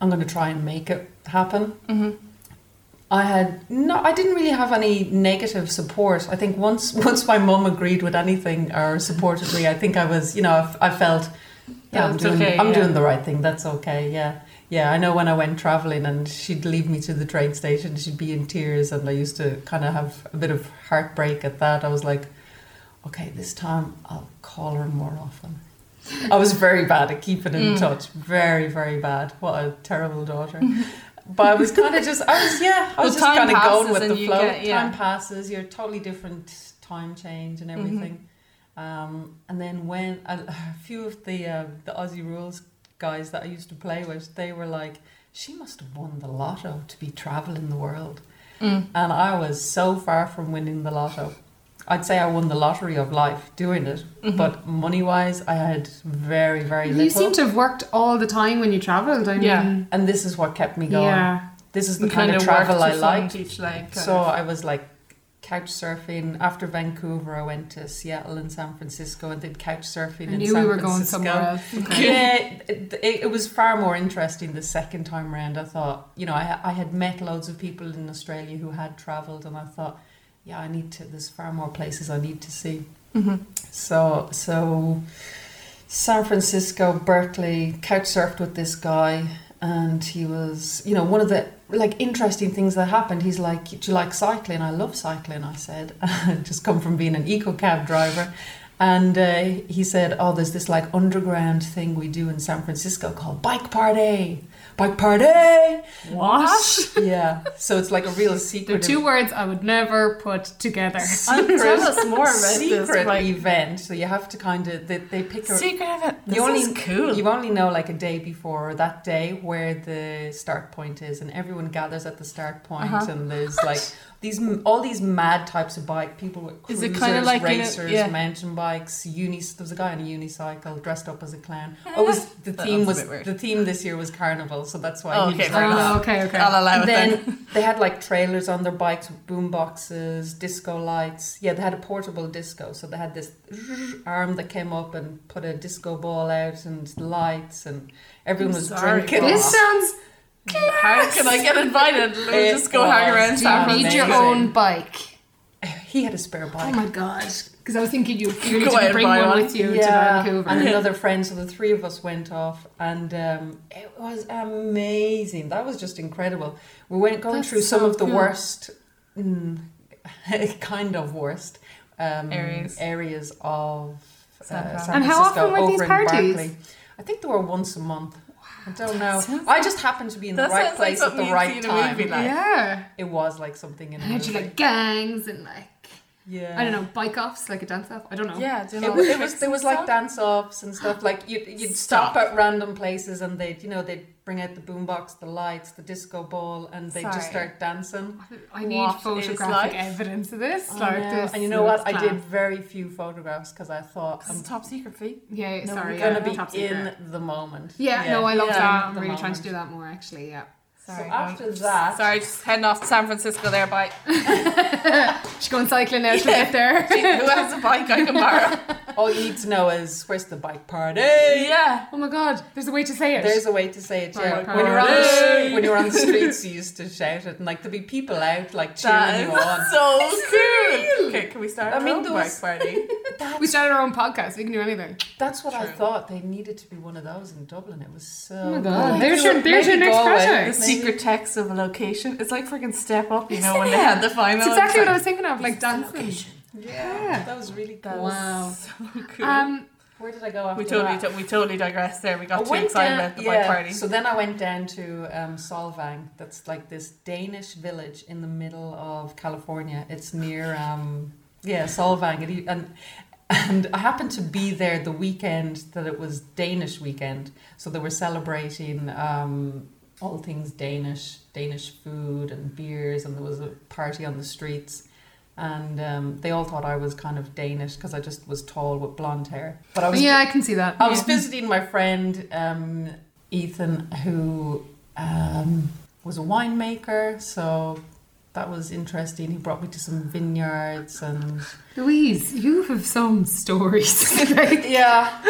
I'm going to try and make it happen. Mm-hmm. I had no, I didn't really have any negative support. I think once once my mum agreed with anything or supported me, I think I was, you know, I, I felt, yeah, I'm doing, okay, I'm yeah. doing the right thing. That's okay. Yeah, yeah. I know when I went traveling and she'd leave me to the train station, she'd be in tears, and I used to kind of have a bit of heartbreak at that. I was like, okay, this time I'll call her more often. I was very bad at keeping in Mm. touch. Very, very bad. What a terrible daughter. But I was kind of just, I was, yeah, I was Well, just kind of going with the flow. get- yeah. Time passes, you're totally different time change and everything. Um, and then when a, a few of the uh, the Aussie rules guys that I used to play with, they were like, she must have won the lotto to be traveling the world. Mm. And I was so far from winning the lotto. I'd say I won the lottery of life doing it, Mhm. but money wise, I had very, very You seem to have worked all the time when you travelled. I mean, Yeah. and this is what kept me going. yeah. This is the You kind of worked travel I to liked. each leg. So of. I was like couch surfing. After Vancouver, I went to Seattle and San Francisco and did couch surfing I in knew San we were going somewhere else. Yeah, it, it, it was far more interesting the second time round. I thought, you know, I, I had met loads of people in Australia who had travelled, and I thought, yeah, I need to. There's far more places I need to see. Mhm. So, so San Francisco, Berkeley, couch surfed with this guy, and he was, you know, one of the like interesting things that happened. He's like, "Do you like cycling?" I love cycling. I said, just come from being an eco cab driver. And uh, he said, "Oh, there's this like underground thing we do in San Francisco called bike party, bike party." What? Yeah, so it's like a real They're secret. two words I would never put together. Um, tell us more about secret this. Like, event. So you have to kind of they, they pick a secret of it. This You only- is cool. You only know like a day before or that day where the start point is, and everyone gathers at the start point, Uh-huh. and there's like these all these mad types of bike people with Is cruisers, it kinda like, you know- racers, yeah. mountain bikes, uni. There was a guy on a unicycle dressed up as a clown. Oh, was the That theme was a was bit weird. the theme this year was carnival, so that's why Oh, okay, was fair wearing enough. Oh, okay, okay. I'll allow and it then. then they had like trailers on their bikes with boom boxes, disco lights. Yeah, they had a portable disco. So they had this arm that came up and put a disco ball out and lights and everyone I'm was sorry, drinking. This sounds. How can I get invited? Let's It just go hang around Do town. you need your own bike? He had a spare bike. Oh my god! Because I was thinking you clearly Go out didn't and bring buy one one. with you to Vancouver. and another friend. So the three of us went off, and um, it was amazing. That was just incredible. We went going That's through some so of the cool. worst, mm, kind of worst um, Areas. areas of uh, San Fran. San And how Francisco often were these in parties? Berkeley. I think they were once a month. I don't know. sounds- I just happened to be in the right sounds like place at the right time. like. yeah. It was like something in a you movie. like gangs and like yeah. I don't know bike offs like a dance off? I don't know. Yeah, do you It know was, it was there was like dance offs and stuff like you'd, you'd stop. Stop. at random places and they'd you know they'd bring out the boombox the lights the disco ball and they'd just start dancing I need What is photographic evidence of this. I Like know. this. and you know what looks I did very few photographs because I thought It's I'm top secret fee. Yeah, no, sorry. we're yeah, gonna be top in secret. the moment Yeah, no, I love Yeah. that. I'm the really trying to do that more actually, yeah. Sorry. so after that Sorry, just heading off to San Francisco there. Bye. She's going cycling now, she'll Yeah. get there. Who has a bike I can borrow? All you need to know is where's the bike party yeah. Oh my god, there's a way to say it. There's a way to say it, yeah. Bike When you're on the when you're on the streets, you used to shout it, and like there'd be people out like That cheering is you on. so cool. Okay, can we start I our mean, own those- bike party? we started our own podcast, we can do anything. That's what I thought. They needed to be one of those in Dublin. It was so. Oh my god, Maybe there's we'll- your, there's your next go away. The. Maybe- secret text of a location. It's like freaking step up, you know, when they had the final. That's exactly what I was thinking of, like like, dancing. Yeah, that was really cool. Wow. so cool. Um, Where did I go after We totally, that? to- we totally digressed there. We I got too excited down- about the yeah, bike party. So then I went down to um, Solvang. That's like this Danish village in the middle of California. It's near, um, yeah, Solvang. And, and and I happened to be there the weekend that it was Danish weekend. So they were celebrating um, all things Danish, Danish food and beers, and there was a party on the streets. And um, they all thought I was kind of Danish because I just was tall with blonde hair. But I was yeah, I can see that. I was visiting my friend um, Ethan, who um, was a winemaker. So that was interesting. He brought me to some vineyards and Louise, you have some stories. Like, yeah.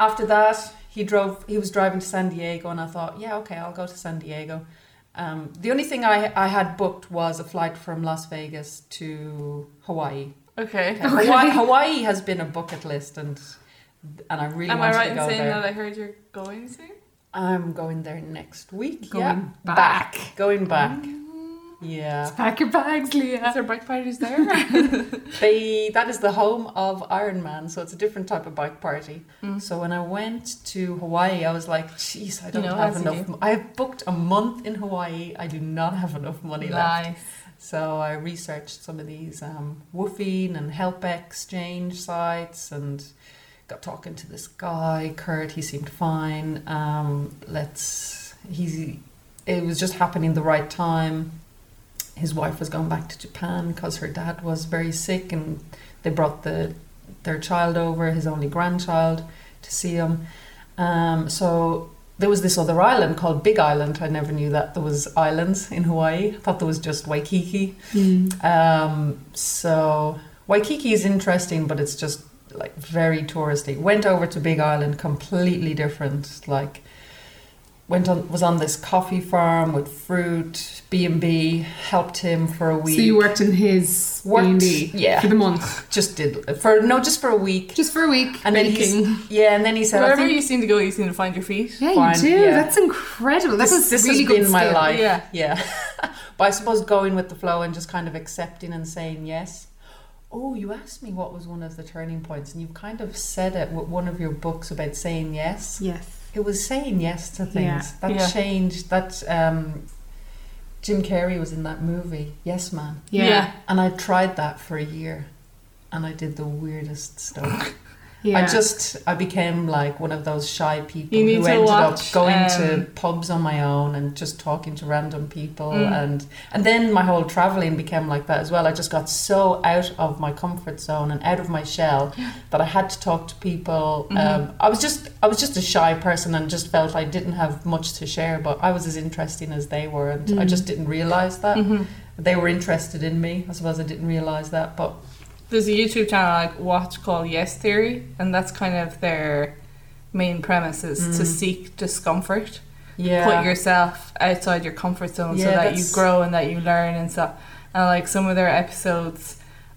After that, he drove. He was driving to San Diego, and I thought, yeah, okay, I'll go to San Diego. Um, the only thing I I had booked was a flight from Las Vegas to Hawaii. okay. Okay. Hawaii, Hawaii has been a bucket list, and and I really Am I right to in saying there. that I heard you're going soon? I'm going there next week. Going yeah. back. Going back. Yeah. Pack your bags, Is Leah. there bike parties there? They that is the home of Ironman, so it's a different type of bike party. Mm. So when I went to Hawaii, I was like, "Jeez, I don't know, have enough. do. I have booked a month in Hawaii. I do not have enough money left." So I researched some of these um, WWOOFing and help exchange sites and got talking to this guy, Kurt. He seemed fine. Um, let's. He. It was just happening the right time. His wife was going back to Japan because her dad was very sick, and they brought the their child over, his only grandchild, to see him. Um, so there was this other island called Big Island. I never knew that there was islands in Hawaii. I thought there was just Waikiki. Um, so Waikiki is interesting, but it's just like very touristy. Went over to Big Island, completely different. Like went on was on this coffee farm with fruit, B and B. Helped him for a week. So you worked in his B&B yeah. for the month, just did for no, just for a week. just for a week. And then baking. he's yeah, and then he said, I Wherever think you seem to go, you seem to find your feet. yeah, fine, you do. yeah. That's incredible. That this, was this really has good been my life. Yeah. Yeah. but I suppose going with the flow and just kind of accepting and saying yes. Oh, you asked me what was one of the turning points, and you've kind of said it with one of your books about saying yes. Yes. It was saying yes to things. Yeah. That Yeah. changed. That um, Jim Carrey was in that movie, Yes Man, Yeah. Yeah. and I tried that for a year, and I did the weirdest stuff. Yeah. I just I became like one of those shy people who to ended watch, up going to um, pubs on my own and just talking to random people Mm. and and then my whole traveling became like that as well. I just got so out of my comfort zone and out of my shell that I had to talk to people. Mhm. Um, I was just I was just a shy person and just felt I didn't have much to share, but I was as interesting as they were, and I Mm. just didn't realize that Mhm. they were interested in me. I suppose I didn't realize that, but There's a YouTube channel like watch called Yes Theory, and that's kind of their main premise is to Mm. seek discomfort. yeah, Put yourself outside your comfort zone so Yeah, that you grow and that you learn and stuff. And like some of their episodes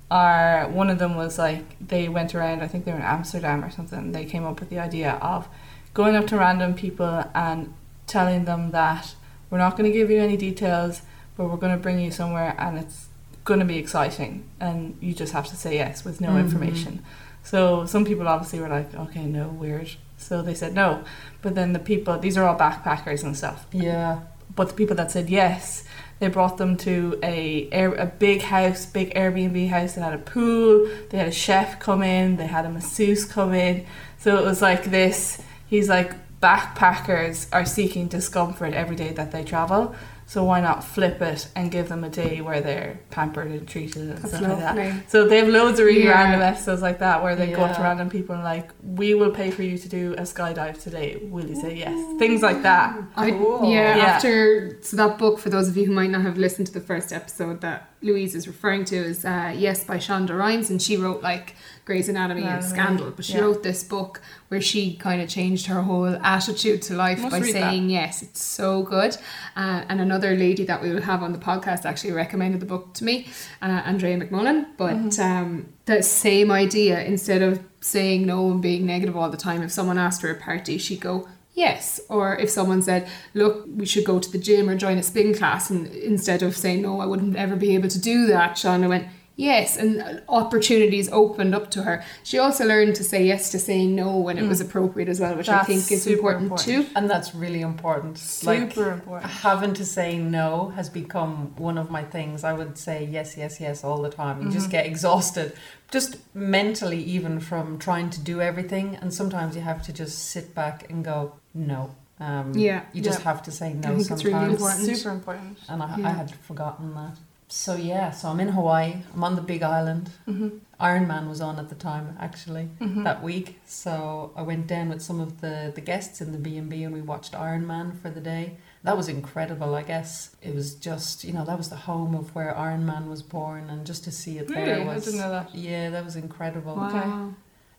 are one of them was like they went around, I think they were in Amsterdam or something. They came up with the idea of going up to random people and telling them that we're not going to give you any details, but we're going to bring you somewhere and it's going to be exciting and you just have to say yes with no Mhm. information. So some people obviously were like, okay, no, weird. So they said no. But then the people, these are all backpackers and stuff. yeah, But the people that said yes, they brought them to a a big house, big Airbnb house that had a pool. They had a chef come in. They had a masseuse come in. So it was like this. He's like backpackers are seeking discomfort every day that they travel. So why not flip it and give them a day where they're pampered and treated and That's stuff like that. lovely. So they have loads of really Yeah. random episodes like that where they go up to random people and like, we will pay for you to do a skydive today. Will you say yes? Things like that. I, Cool. yeah, Yeah. after so that book for those of you who might not have listened to the first episode that Louise is referring to is uh, Yes by Shonda Rhimes and she wrote like Grey's Anatomy and Anatomy, Scandal but she yeah. wrote this book where she kind of changed her whole attitude to life Must by saying yes it's so good uh, and another lady that we will have on the podcast actually recommended the book to me uh, Andrea McMullen but Mm-hmm. um, the same idea instead of saying no and being negative all the time if someone asked for a party she'd go yes or if someone said look we should go to the gym or join a spin class and instead of saying no i wouldn't ever be able to do that Shonda went Yes, and opportunities opened up to her. She also learned to say yes to saying no when it was appropriate as well, which I think is important, important. too. And that's really important. Super important. having to say no has become one of my things. I would say yes, yes, yes all the time. You just Mhm. get exhausted, just mentally, even from trying to do everything. And sometimes you have to just sit back and go, no. Um, Yeah. You just Yeah. have to say no think it's sometimes. really It's important. super important. And I, I had forgotten that. So, yeah, so I'm in Hawaii. I'm on the big island. Mm-hmm. Ironman was on at the time, actually Mm-hmm. that week. So I went down with some of the, the guests in the B&B and we watched Ironman for the day. That was incredible, I guess. It was just, you know, that was the home of where Ironman was born and just to see it Really? there I was didn't know that. Yeah, that was incredible. Wow.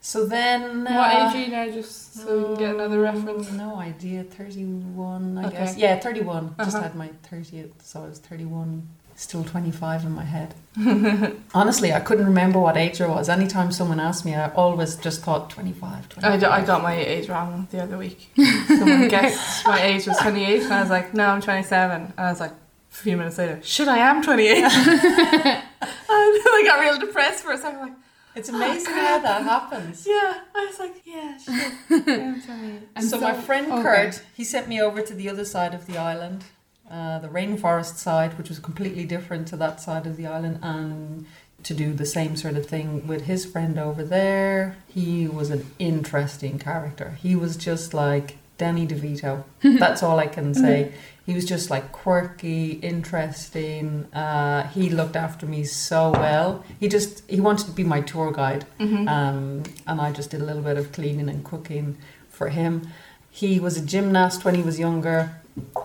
So then what uh, age are you now, just so we can get another reference? No idea, 31 I Okay. guess. Yeah, 31. Just Uh-huh. had my 30th, so I was 31. Still 25 in my head. Honestly, I couldn't remember what age I was. Anytime someone asked me, I always just thought 25, 25. I, d- I got my age wrong the other week. Someone guessed my age was 28, and I was like, no, I'm 27. And I was like, a few minutes later, shit, I am 28. I got real depressed for a second. Like, It's amazing how that happens. yeah. I was like, yeah, shit, I am 28. And so, my friend okay. Kurt, he sent me over to the other side of the island, uh, the rainforest side, which was completely different to that side of the island, and to do the same sort of thing with his friend over there. He was an interesting character. He was just like Danny DeVito. That's all I can say. He was just like quirky, interesting. Uh, he looked after me so well. He just he wanted to be my tour guide Mm-hmm. um, and I just did a little bit of cleaning and cooking for him. He was a gymnast when he was younger,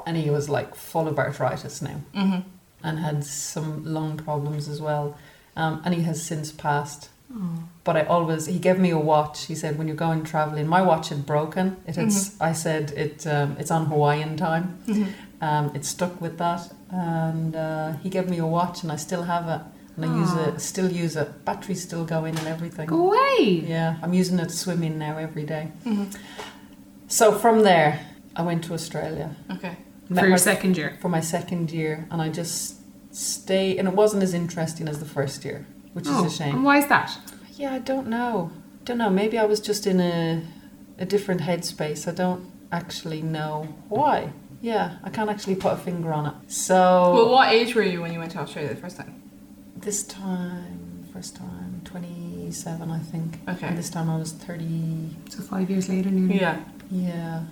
and he was like full of arthritis now, mm-hmm. and had some lung problems as well. Um, and he has since passed. But I always he gave me a watch. He said when you're going traveling, my watch had broken. It had. s I said it. Um, it's on Hawaiian time. Mm-hmm. Um, it stuck with that, and uh, he gave me a watch, and I still have it, and I use it. Still use it. Battery's still going and everything. Go away. Yeah, I'm using it swimming now every day. Mm-hmm. So from there, I went to Australia. Okay. Met For your my- second year. for my second year, and I just stay. And it wasn't as interesting as the first year, which Oh, is a shame. And why is that? Yeah, I don't know. Don't know. Maybe I was just in a a different headspace. I don't actually know why. Yeah, I can't actually put a finger on it. So Well, what age were you when you went to Australia the first time? this time, first time, twenty-seven, I think. Okay. And this time I was thirty. So five years later, nearly. Yeah. Yeah.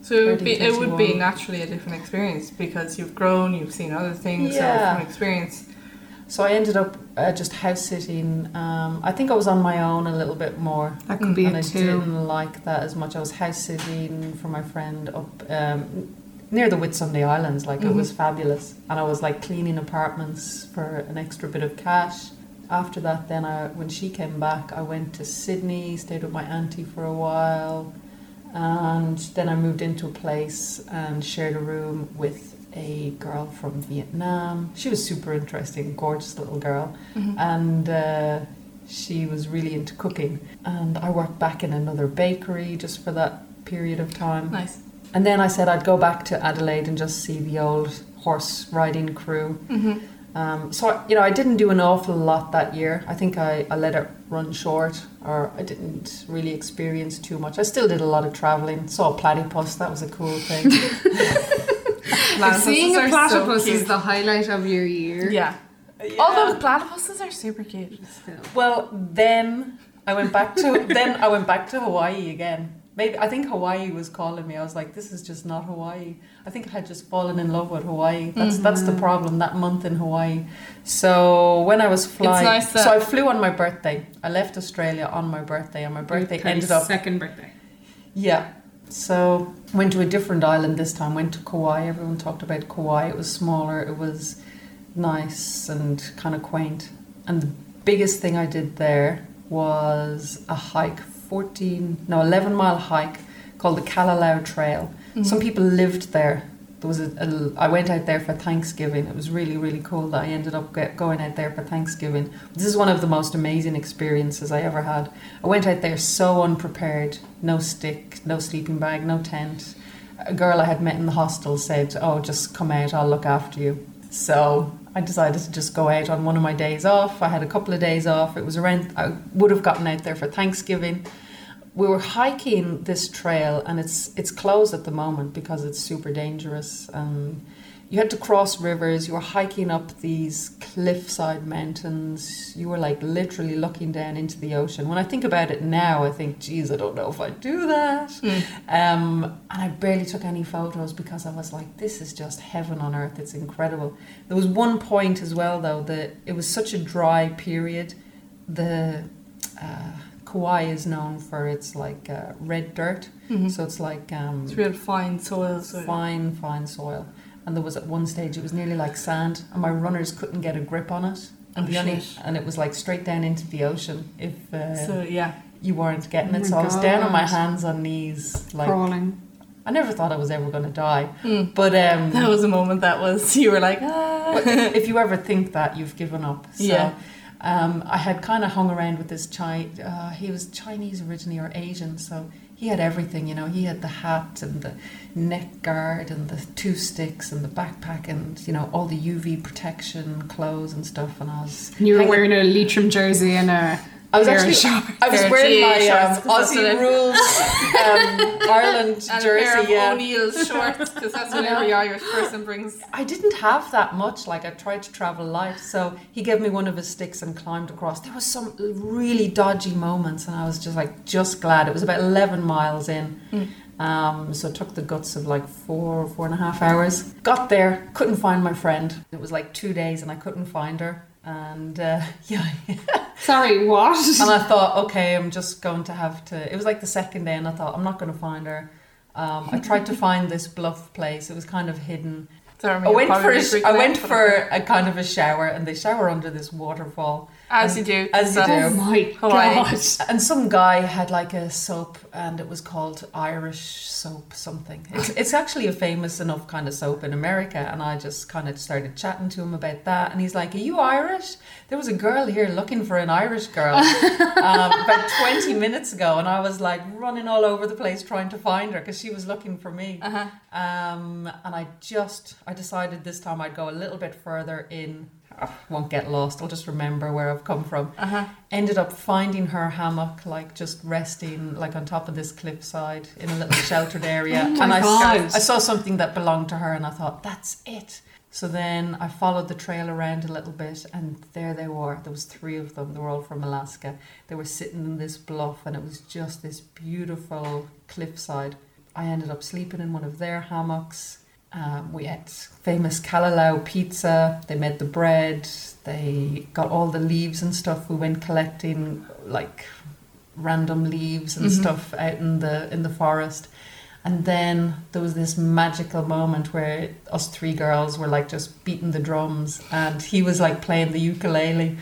So it would, be, it would be naturally a different experience because you've grown, you've seen other things, so Yeah. from experience. So I ended up uh, just house sitting. Um, I think I was on my own a little bit more, That could be and I too. didn't like that as much. I was house sitting for my friend up um, near the Whitsunday Islands. Like it was fabulous, and I was like cleaning apartments for an extra bit of cash. After that, then I, when she came back, I went to Sydney, stayed with my auntie for a while, and then I moved into a place and shared a room with a girl from Vietnam. She was super interesting, gorgeous little girl, Mm-hmm. and uh, she was really into cooking. And I worked back in another bakery just for that period of time. Nice. And then I said I'd go back to Adelaide and just see the old horse riding crew. Mm-hmm. Um, so, I- you know, I didn't do an awful lot that year. I think I, I let it run short, or I didn't really experience too much. I still did a lot of traveling. Saw a platypus, that was a cool thing. Seeing a are so platypus is the highlight of your year. Yeah. Although platypuses are super cute. Still. Well, then I went back to then I went back to Hawaii again. Maybe I think Hawaii was calling me. I was like, this is just not Hawaii. I think I had just fallen in love with Hawaii. That's mm-hmm. that's the problem. That month in Hawaii. So when I was flying, nice so I flew on my birthday. I left Australia on my birthday, and my birthday ended up second birthday. yeah. So went to a different island this time. Went to Kauai. Everyone talked about Kauai. It was smaller. It was nice and kind of quaint. And the biggest thing I did there was a hike, fourteen no eleven mile hike called the Kalalau Trail. Mm-hmm. Some people lived there. There was a, a. I went out there for Thanksgiving. It was really really cool that I ended up get, going out there for Thanksgiving. This is one of the most amazing experiences I ever had. I went out there so unprepared, no stick, no sleeping bag, no tent. A girl I had met in the hostel said, "Oh, just come out. I'll look after you." So I decided to just go out on one of my days off. I had a couple of days off. It was around, I would have gotten out there for Thanksgiving. We were hiking this trail and it's it's closed at the moment because it's super dangerous. Um, you had to cross rivers, you were hiking up these cliffside mountains, you were like literally looking down into the ocean. When I think about it now, I think, geez, I don't know if I'd do that. Um, and I barely took any photos because I was like, this is just heaven on earth. It's incredible. There was one point as well, though, that it was such a dry period. The uh, Kauai is known for its like uh, red dirt, Mhm. so it's like um, It's real fine soil. So fine, fine soil. And there was at one stage it was nearly like sand, and my runners couldn't get a grip on it. And, Oh, the only, and it was like straight down into the ocean if uh, So yeah, you weren't getting Oh it. So I was down on my hands and knees, like Crawling. I never thought I was ever going to die. Mm. But um, that was a moment that was you were like, ah. if you ever think that, you've given up. So, Yeah. Um, I had kind of hung around with this Chi. Uh, he was Chinese originally or Asian, so he had everything. You know, he had the hat and the neck guard and the two sticks and the backpack and you know all the UV protection clothes and stuff. And I was And you were hanging- wearing a Leitrim jersey and a I was actually shorts. I was wearing my um, shorts, 'cause that's what Aussie rules um, Ireland and jersey. a pair of yeah. O'Neill's shorts because that's what every Irish person brings. I didn't have that much. Like I tried to travel light, so he gave me one of his sticks and climbed across. There was some really dodgy moments, and I was just like, just glad it was about eleven miles in. Mm. Um, so it took the guts of like four, four and a half hours. Got there, couldn't find my friend. It was like two days, and I couldn't find her. And uh, yeah, Sorry, what? and I thought, okay, I'm just going to have to. It was like the second day, and I thought, I'm not going to find her. Um, I tried to find this bluff place. It was kind of hidden. Sorry, I went for a, I went for a kind of a shower, and they shower under this waterfall. As you do, As you do. oh my Hawaii. god. And some guy had like a soap, and it was called Irish soap something. It's, it's actually a famous enough kind of soap in America, and I just kind of started chatting to him about that, and he's like, "Are you Irish?" There was a girl here looking for an Irish girl um, about twenty minutes ago, and I was like running all over the place trying to find her because she was looking for me. Uh-huh. Um, and I just, I decided this time I'd go a little bit further in. I won't get lost. I'll just remember where I've come from. Uh-huh. Ended up finding her hammock, like just resting, like on top of this cliffside in a little sheltered area. Oh and I, God. I saw something that belonged to her, and I thought, that's it. So then I followed the trail around a little bit, and there they were. There was three of them. They were all from Alaska. They were sitting in this bluff, and it was just this beautiful cliffside. I ended up sleeping in one of their hammocks. Um, we ate famous Kalalau pizza. They made the bread. They got all the leaves and stuff. We went collecting like random leaves and Mhm. stuff out in the in the forest. And then there was this magical moment where us three girls were like just beating the drums, and he was like playing the ukulele.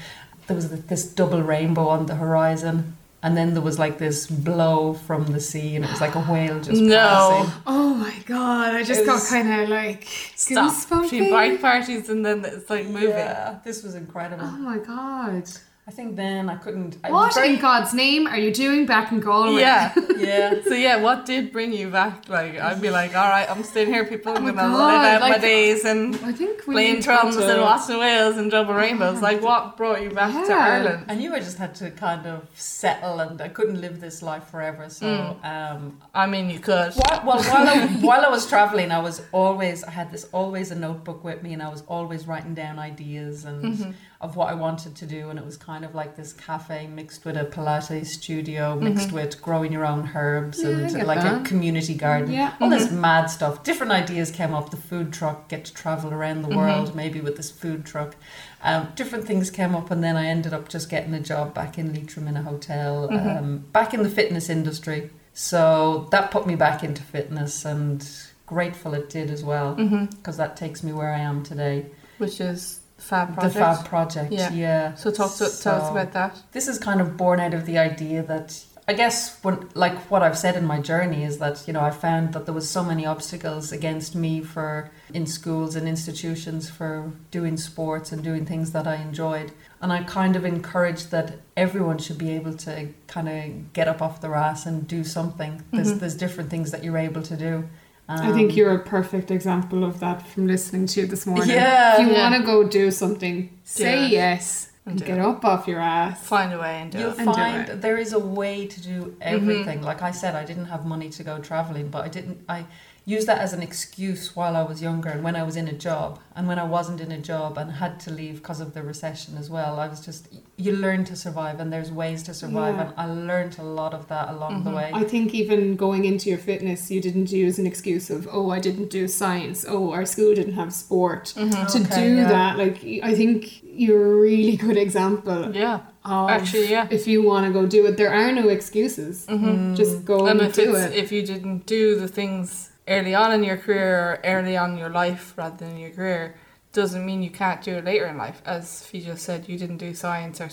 There was this double rainbow on the horizon, and then there was like this blow from the sea, and it was like a whale just No. passing. Oh my god, I just It got kind of like Stop between goosebumpy. bike parties and then it's like moving. Yeah, this was incredible. Oh my god. I think then I couldn't. I What very- in God's name are you doing back in Galway? Yeah. Yeah. So yeah, what did bring you back? Like I'd be like, all right, I'm staying here, people. I'm Oh my gonna God, live out my days and I think we playing need to go drums to- and watching whales and double rainbows. Like what brought you back to Ireland? I knew I just had to kind of settle, and I couldn't live this life forever. So, um, I mean, you could. while, well, while I, while I was traveling, I was always I had this always a notebook with me, and I was always writing down ideas and Mm-hmm. Of what I wanted to do, and it was kind of like this cafe mixed with a Pilates studio, mm-hmm. mixed with growing your own herbs Yeah, and like that. a community garden. Yeah. all this mm-hmm. mad stuff. Different ideas came up. The food truck, get to travel around the mm-hmm. world, maybe with this food truck. Um, different things came up, and then I ended up just getting a job back in Leitrim in a hotel, um, back in the fitness industry. So that put me back into fitness, and grateful it did as well, because that takes me where I am today. Which is Fab Project. The Fab Project, Yeah. yeah. So talk to, tell us about that. this is kind of born out of the idea that I guess when like what I've said in my journey is that you know I found that there was so many obstacles against me for in schools and institutions for doing sports and doing things that I enjoyed and I kind of encouraged that everyone should be able to kind of get up off their ass and do something there's Mhm. there's different things that you're able to do I think Um, you're a perfect example of that from listening to you this morning. Yeah. If you Yeah. want to go do something, say it. yes and, And get it. up off your ass. Find a way and do it. You'll it. And do find it. there is a way to do everything. Like I said, I didn't have money to go traveling, but I didn't. I used that as an excuse while I was younger and when I was in a job and when I wasn't in a job and had to leave because of the recession as well. I was just you learn to survive and there's ways to survive Yeah. and I learned a lot of that along the Mhm. way. I think even going into your fitness, you didn't use an excuse of, oh, I didn't do science, oh, our school didn't have sport. Mhm. To Okay, do yeah. that, like, I think you're a really good example Yeah, of Actually, yeah. if you want to go do it. There are no excuses. mm-hmm. Just go and and, if do it's it. if you didn't do the things early on in your career or early on in your life rather than your career, doesn't mean you can't do it later in life. As Fee just said, you didn't do science or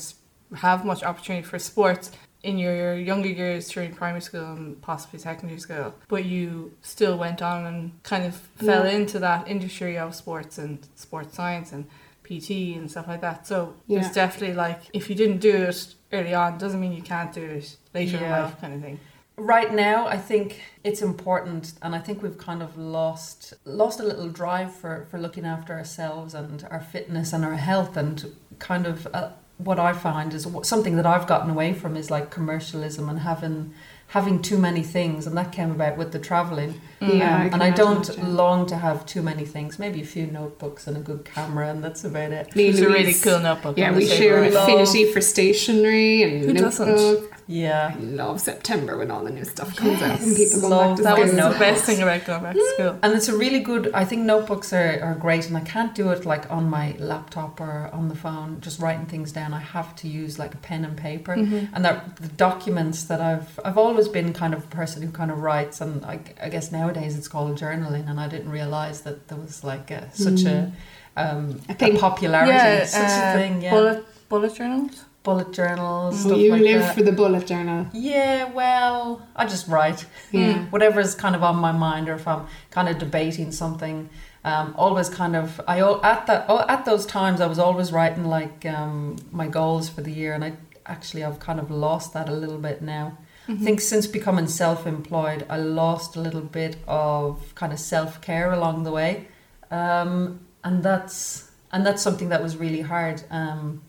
have much opportunity for sports in your younger years during primary school and possibly secondary school, but you still went on and kind of fell Yeah. into that industry of sports and sports science and PT and stuff like that. So Yeah. there's definitely like if you didn't do it early on, doesn't mean you can't do it later in life, kind of thing. Right now i think it's important and i think we've kind of lost lost a little drive for for looking after ourselves and our fitness and our health and kind of uh, what i find is something that i've gotten away from is like commercialism and having having too many things and that came about with the traveling Yeah, Um, I and i don't imagine. long to have too many things maybe a few notebooks and a good camera and that's about it Me and It's a really cool notebook. Yeah, we share an table. Affinity for stationery and Who doesn't? yeah I love September when all the new stuff comes out and people go Love back to That was the best thing about going back to school. And it's a really good. I think notebooks are, are great, and I can't do it like on my laptop or on the phone, just writing things down. I have to use like a pen and paper, Mm-hmm. and that the documents that I've I've always been kind of a person who kind of writes, and I, I guess nowadays it's called journaling, and I didn't realize that there was like a, such a um, I think- a popularity, Yeah, such uh, a thing. Yeah, Bullet bullet journals. bullet journals. Well, you like live that. for the bullet journal. Yeah, well, I just write Yeah. Whatever is kind of on my mind or if I'm kind of debating something um, always kind of I at that oh, at those times I was always writing like um, my goals for the year and I actually I've kind of lost that a little bit now I think since becoming self-employed I lost a little bit of kind of self-care along the way um, and that's and that's something that was really hard um,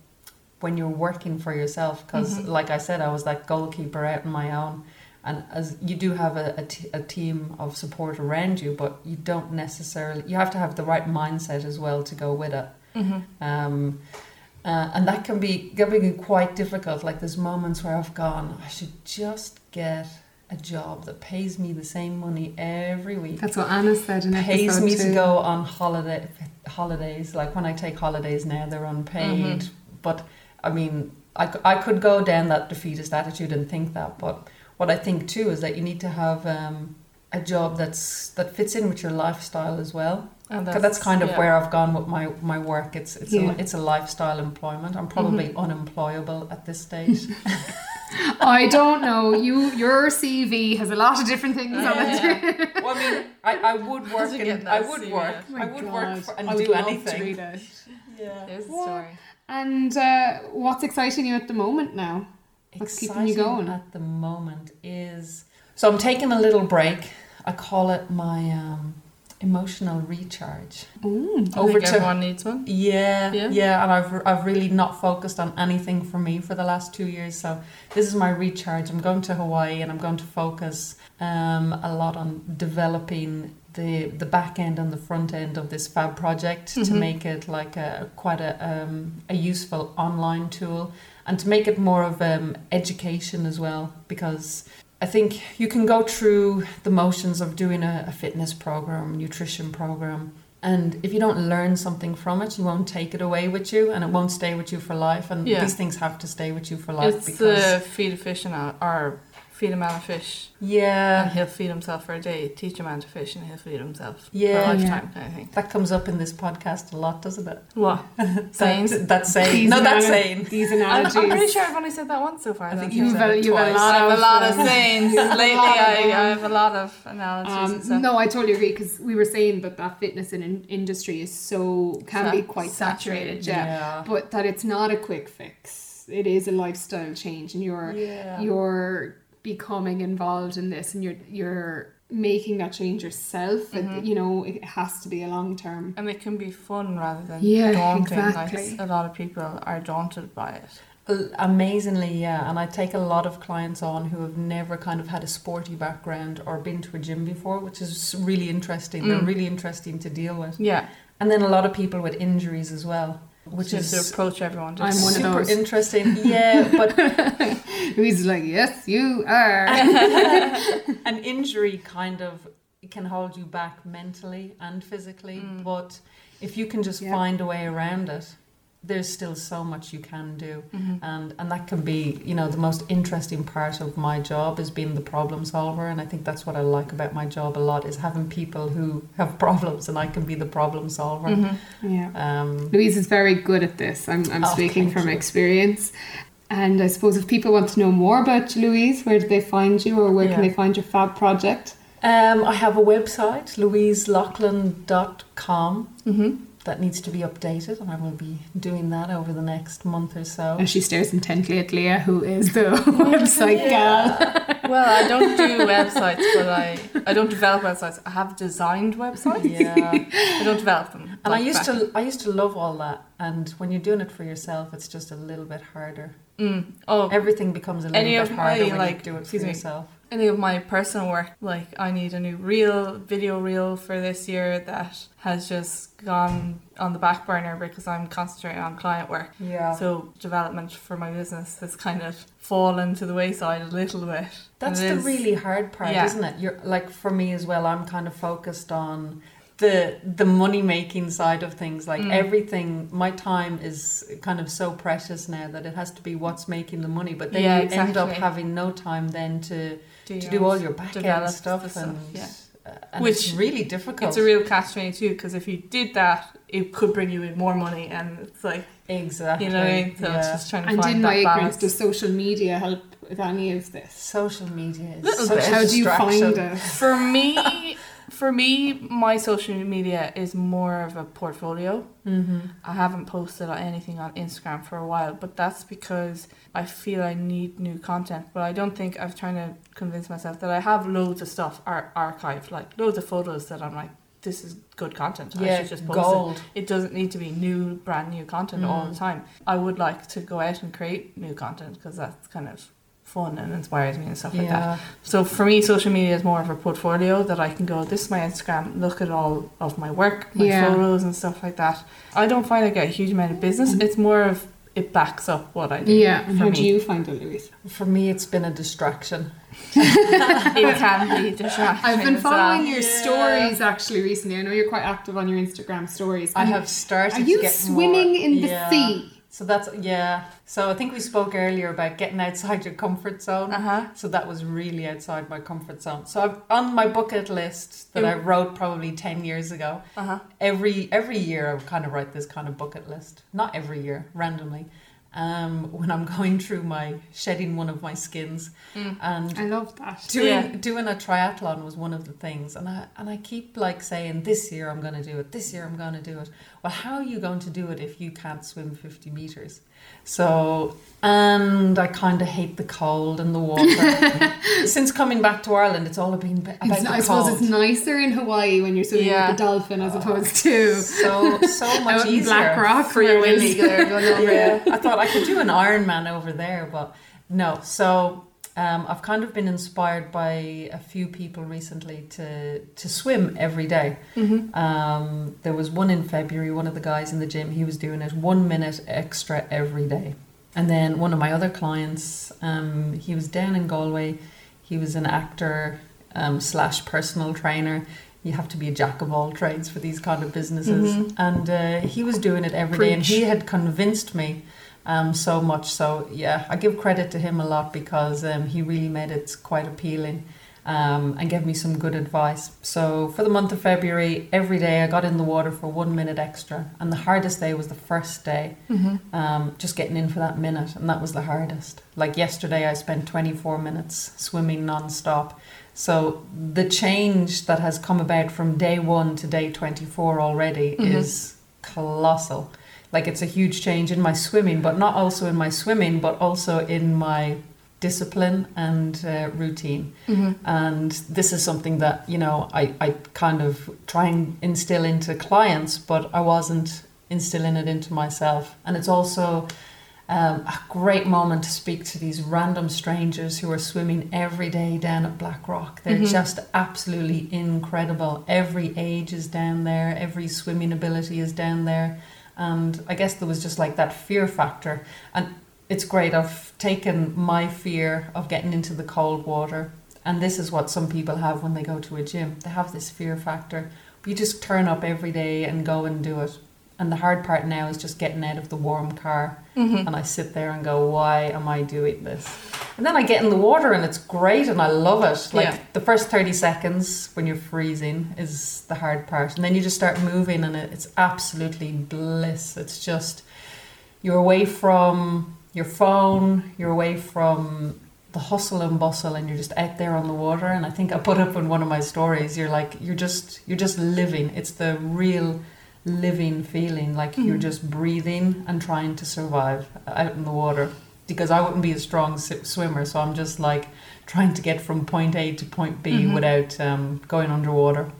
when you're working for yourself because Mhm. like I said I was that goalkeeper out on my own and as you do have a, a, t- a team of support around you but you don't necessarily you have to have the right mindset as well to go with it Mm-hmm. um, uh, and that can be can be quite difficult. Like there's moments where I've gone I should just get a job that pays me the same money every week. That's what Anna said in pays me two. to go on holiday holidays. Like when I take holidays now they're unpaid. Mhm. but I mean I, I could go down that defeatist attitude and think that. But what I think too is that you need to have um, a job that's that fits in with your lifestyle as well And 'Cause that's, kind of yeah. where I've gone with my, my work it's it's, Yeah. a, it's a lifestyle employment I'm probably Mm-hmm. unemployable at this stage I don't know. You your CV has a lot of different things on it. Yeah. well I mean I, I would work in, I would CV? work Oh I would work for, and I would do love to anything read it. yeah There's the What? story. And uh, what's exciting you at the moment now? What's keeping you going? at the moment is so I'm taking a little break. I call it my um, emotional recharge. I Over think to- everyone needs one. Yeah, Yeah? yeah, and I've I've really not focused on anything for me for the last two years. So this is my recharge. I'm going to Hawaii and I'm going to focus um, a lot on developing the the back end and the front end of this fab project to Mhm. make it like a quite a um, a useful online tool and to make it more of um, education as well because I think you can go through the motions of doing a, a fitness program, nutrition program, and if you don't learn something from it, you won't take it away with you, and it won't stay with you for life. And Yeah. these things have to stay with you for life It's because the feed fish and or feed a man a fish and yeah, he'll feed himself for a day. Teach a man to fish and he'll feed himself Yeah. for a lifetime kind of thing. that comes up in this podcast a lot, doesn't it? What? Sayings? That, that saying, These no, that analo- saying. These I'm, analogies. I'm pretty sure I've only said that once so far. I think you've You've said a, you've a lot of a lot of uh, sayings. you have a Lately, I, I have a lot of analogies and Um, stuff. no, I totally agree because we were saying that that fitness in, in industry is so can Sa- be quite saturated, yeah. yeah. But that it's not a quick fix. It is a lifestyle change, and you're yeah. you're becoming involved in this, and you're you're making that change yourself. It- Mhm. you know, it has to be a long term. And it can be fun rather than Yeah, daunting. exactly. Like a lot of people are daunted by it. Amazingly, yeah. And I take a lot of clients on who have never kind of had a sporty background or been to a gym before, which is really interesting. They're Mm. really interesting to deal with. Yeah, And then a lot of people with injuries as well, which just to is approach everyone. I'm Just one of super those. interesting. Yeah, but He's like, yes, you are. an injury kind of can hold you back mentally and physically. Mm. But if you can just Yeah. find a way around it, there's still so much you can do. Mhm. and and that can be you know the most interesting part of my job is being the problem solver and i think that's what i like about my job a lot is having people who have problems and i can be the problem solver Mhm. yeah. um Louise is very good at this. I'm, I'm Oh, speaking from you. experience. And I suppose if people want to know more about Louise, where do they find you or where can they find your fab project? um i have a website louiselachlan.com Mhm. That needs to be updated and i will be doing that over the next month or so And she stares intently at Leah, who is the website gal. Well, I don't do websites, but I I don't develop websites. I have designed websites. yeah I don't develop them. and i used back- to i used to love all that and when you're doing it for yourself it's just a little bit harder Mm. Oh, everything becomes a little bit of my, harder when like, you do it for excuse me, yourself any of my personal work, like I need a new reel, video reel for this year that has just gone on the back burner because I'm concentrating on client work. Yeah. So development for my business has kind of fallen to the wayside a little bit. That's the is- really hard part, Yeah. isn't it? You're like for me as well, I'm kind of focused on the the money making side of things. Like Mm. everything my time is kind of so precious now that it has to be what's making the money. But then Yeah, you end up having no time then to, Do to do all your back end stuff, stuff, and, yeah. uh, and Which- it's really difficult. It's a real catch twenty two because if you did that, it could bring you in more money, and it's like exactly you know what I mean. So it's yeah. just trying to And find in that my ignorance, balance. does social media help with any of this? social media is Little such bit. How do you find it? For me, for me, my social media is more of a portfolio. Mm-hmm. I haven't posted anything on Instagram for a while, but that's because I feel I need new content. But I don't think I'm trying to convince myself that I have loads of stuff ar- archived, like loads of photos that I'm like, this is good content. I Yeah, should just post it. gold. It doesn't need to be new, brand new content all Mm. the time. I would like to go out and create new content because that's kind of fun and inspires me and stuff like that. So for me, social media is more of a portfolio that I can go, this is my Instagram, look at all of my work, my Yeah. photos and stuff like that. I don't find I get a huge amount of business. Mm-hmm. It's more of it backs up what I do. Yeah, and for how me. do you find it, Louise? For me, it's been a distraction. it can be distracting. I've been as well. following your Yeah. stories actually recently. I know you're quite active on your Instagram stories. I have started. Are you to get swimming more, in the yeah. sea? So that's yeah. So I think we spoke earlier about getting outside your comfort zone. Uh-huh. So that was really outside my comfort zone. So I've, on my bucket list that I wrote probably ten years ago, Uh-huh. every every year I would kind of write this kind of bucket list. Not every year, randomly. Um, when I'm going through my shedding one of my skins Mm. and I love that. doing Yeah. doing a triathlon was one of the things and I and I keep like saying this year I'm going to do it this year I'm going to do it well how are you going to do it if you can't swim 50 meters so and I kind of hate the cold and the water since coming back to Ireland it's all been about It's, the I cold suppose it's nicer in Hawaii when you're swimming Yeah. with a dolphin as oh, opposed to so so much easier Blackrock. Willy there's- there going over yeah, I thought I could do an Ironman over there, but no. So um, I've kind of been inspired by a few people recently to to swim every day. Mm-hmm. Um, there was one in February. One of the guys in the gym, he was doing it one minute extra every day. And then one of my other clients, um, he was down in Galway. He was an actor um, slash personal trainer. You have to be a jack of all trades for these kind of businesses. Mhm. And uh, he was doing it every day, and he had convinced me um, so much. So yeah, I give credit to him a lot because um, he really made it quite appealing um, and gave me some good advice. So for the month of February, every day I got in the water for one minute extra, and the hardest day was the first day, Mm-hmm. um, just getting in for that minute, and that was the hardest. Like yesterday, I spent 24 minutes swimming non-stop. So the change that has come about from day one to day 24 already Mhm. is colossal. Like it's a huge change in my swimming, but not also in my swimming, but also in my discipline and uh, routine. Mm-hmm. And this is something that, you know, I, I kind of try and instill into clients, but I wasn't instilling it into myself. And it's also um, a great moment to speak to these random strangers who are swimming every day down at Blackrock. They're Mhm. just absolutely incredible. Every age is down there, every swimming ability is down there. And I guess there was just like that fear factor. And it's great. I've taken my fear of getting into the cold water, and this is what some people have when they go to a gym. They have this fear factor. But you just turn up every day and go and do it. And the hard part now is just getting out of the warm car, Mm-hmm. and I sit there and go, "Why am I doing this?" And then I get in the water, and it's great, and I love it. Like Yeah. the first thirty seconds when you're freezing is the hard part, and then you just start moving, and it's absolutely bliss. It's just you're away from your phone, you're away from the hustle and bustle and you're just out there on the water and I think I put up in one of my stories you're like you're just you're just living it's the real living feeling like you're Mhm. just breathing and trying to survive out in the water because I wouldn't be a strong s- swimmer so I'm just like trying to get from point A to point B Mhm. without um, going underwater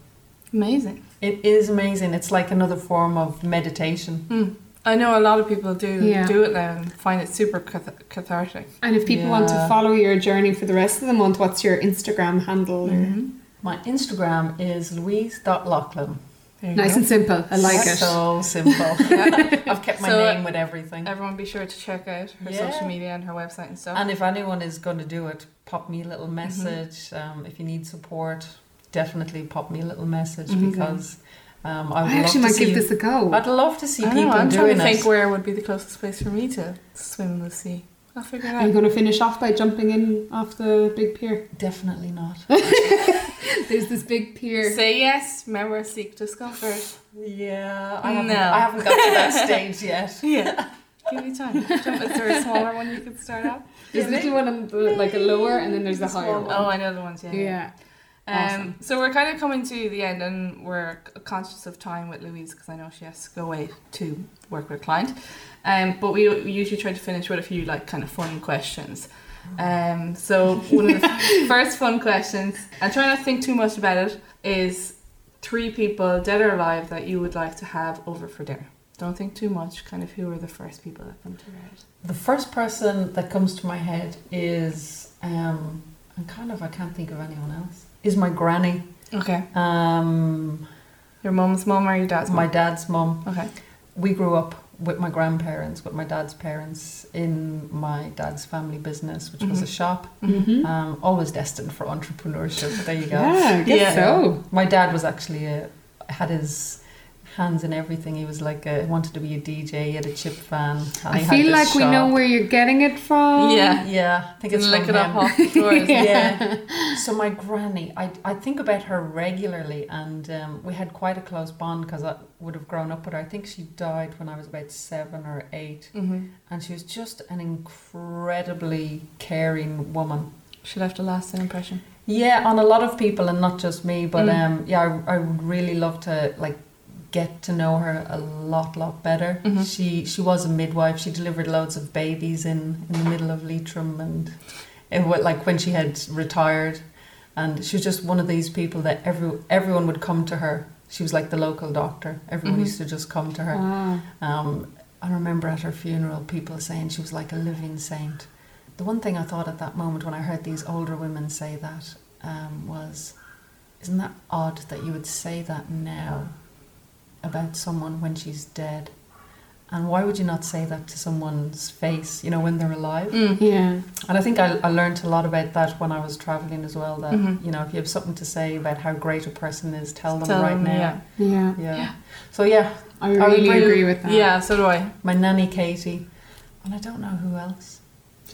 Amazing. it is amazing it's like another form of meditation Mm. I know a lot of people do Yeah. do it now and find it super cath- cathartic. And if people want to follow your journey for the rest of the month, what's your Instagram handle? Mm-hmm. my Instagram is louise.loughlin There you Nice go. and simple. I like it. So simple. I've kept my So, name with everything. Everyone be sure to check out her Yeah. social media and her website and stuff. And if anyone is going to do it, pop me a little Mm-hmm. message. Um, if you need support, definitely pop me a little message Mhm. because um, I would I love actually to might see. give this a go. I'd love to see I people know, I'm doing trying to it. think where would be the closest place for me to swim in the sea. I'll figure it Are you out. going to finish off by jumping in off the big pier? Definitely not. There's this big pier. Say yes, remember seek discomfort. Yeah, I haven't, No. I haven't got to that stage yet. Yeah. Give me time. Jump, is there a smaller one you could start at? There's a little one on the, like a lower, and then there's a higher one. Oh, I know the ones, yeah. yeah. Um, Awesome. So we're kind of coming to the end, and we're conscious of time with Louise because I know she has to go away to work with a client. Um, but we, we usually try to finish with a few like kind of fun questions. Um, so one of the first fun questions, and try not to think too much about it, is three people, dead or alive, that you would like to have over for dinner. Don't think too much. Kind of who are the first people that come to your head? The first person that comes to my head is, um, and kind of I can't think of anyone else, is my granny. Okay. Um, Your mum's mum or your dad's my dad's mum. Okay. We grew up with my grandparents, with my dad's parents, in my dad's family business, which was a Mhm. shop. Mm-hmm. Um, always destined for entrepreneurship. There you go. Yeah, I guess Yeah. so. My dad was actually a, had his hands in everything. He was like a, wanted to be a DJ. He had a chip van. And I feel this like we know where you're getting it from. Yeah. Yeah, I think it's Lick from it up him. off the floor. isn't yeah. So my granny, I, I think about her regularly, and um, we had quite a close bond because I would have grown up with her. I think she died when I was about seven or eight, Mm-hmm. and she was just an incredibly caring woman. She left a lasting impression. Yeah, on a lot of people, and not just me. But Mm. um, yeah, I, I would really love to like get to know her a lot, lot better. Mhm. She she was a midwife. She delivered loads of babies in in the middle of Leitrim, and it was like when she had retired, and she was just one of these people that every everyone would come to her. She was like the local doctor. Everyone Mhm. used to just come to her. Ah. Um, I remember at her funeral, people saying she was like a living saint. The one thing I thought at that moment when I heard these older women say that um, was, isn't that odd that you would say that now about someone when she's dead? And why would you not say that to someone's face, you know, when they're alive? Mm. Yeah. And I think I, I learned a lot about that when I was traveling as well. That Mhm. you know, if you have something to say about how great a person is, tell them Tell right them, now. Yeah. Yeah. So yeah, I really really- agree with that. Yeah, so do I. my nanny Katie, and I don't know who else.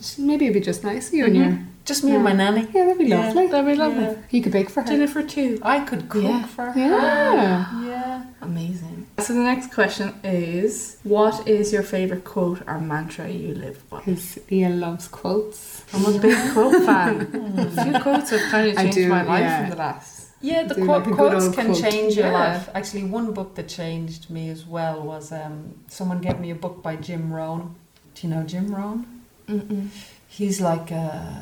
Just, maybe it'd be just nice you and Mhm. your. Just me and my nanny. Yeah, that'd be Yeah. lovely. That'd be lovely. Yeah. You could bake for her. Dinner for two. I could cook Yeah. for her. Yeah. Yeah. Amazing. So the next question is What is your favourite quote or mantra you live by? Because Ian loves quotes. I'm a big quote fan. A few quotes have kind of changed do, my life yeah. in the last. Yeah, the Do quote, like quotes can quote. change your Yeah. life. Actually, one book that changed me as well was um, someone gave me a book by Jim Rohn. Do you know Jim Rohn? Mm-mm. He's like uh,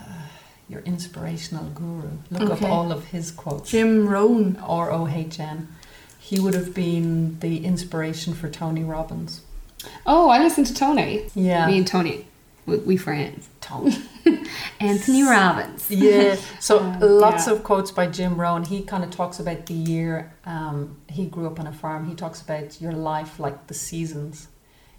your inspirational guru. Look Okay. up all of his quotes. Jim Rohn. R O H N. He would have been the inspiration for Tony Robbins. Oh, I listened to Tony. Yeah. Me and Tony, we, we friends. Tony. Anthony Robbins. Yeah. So Uh, lots yeah. of quotes by Jim Rohn. He kind of talks about the year. Um, he grew up on a farm. He talks about your life like the seasons.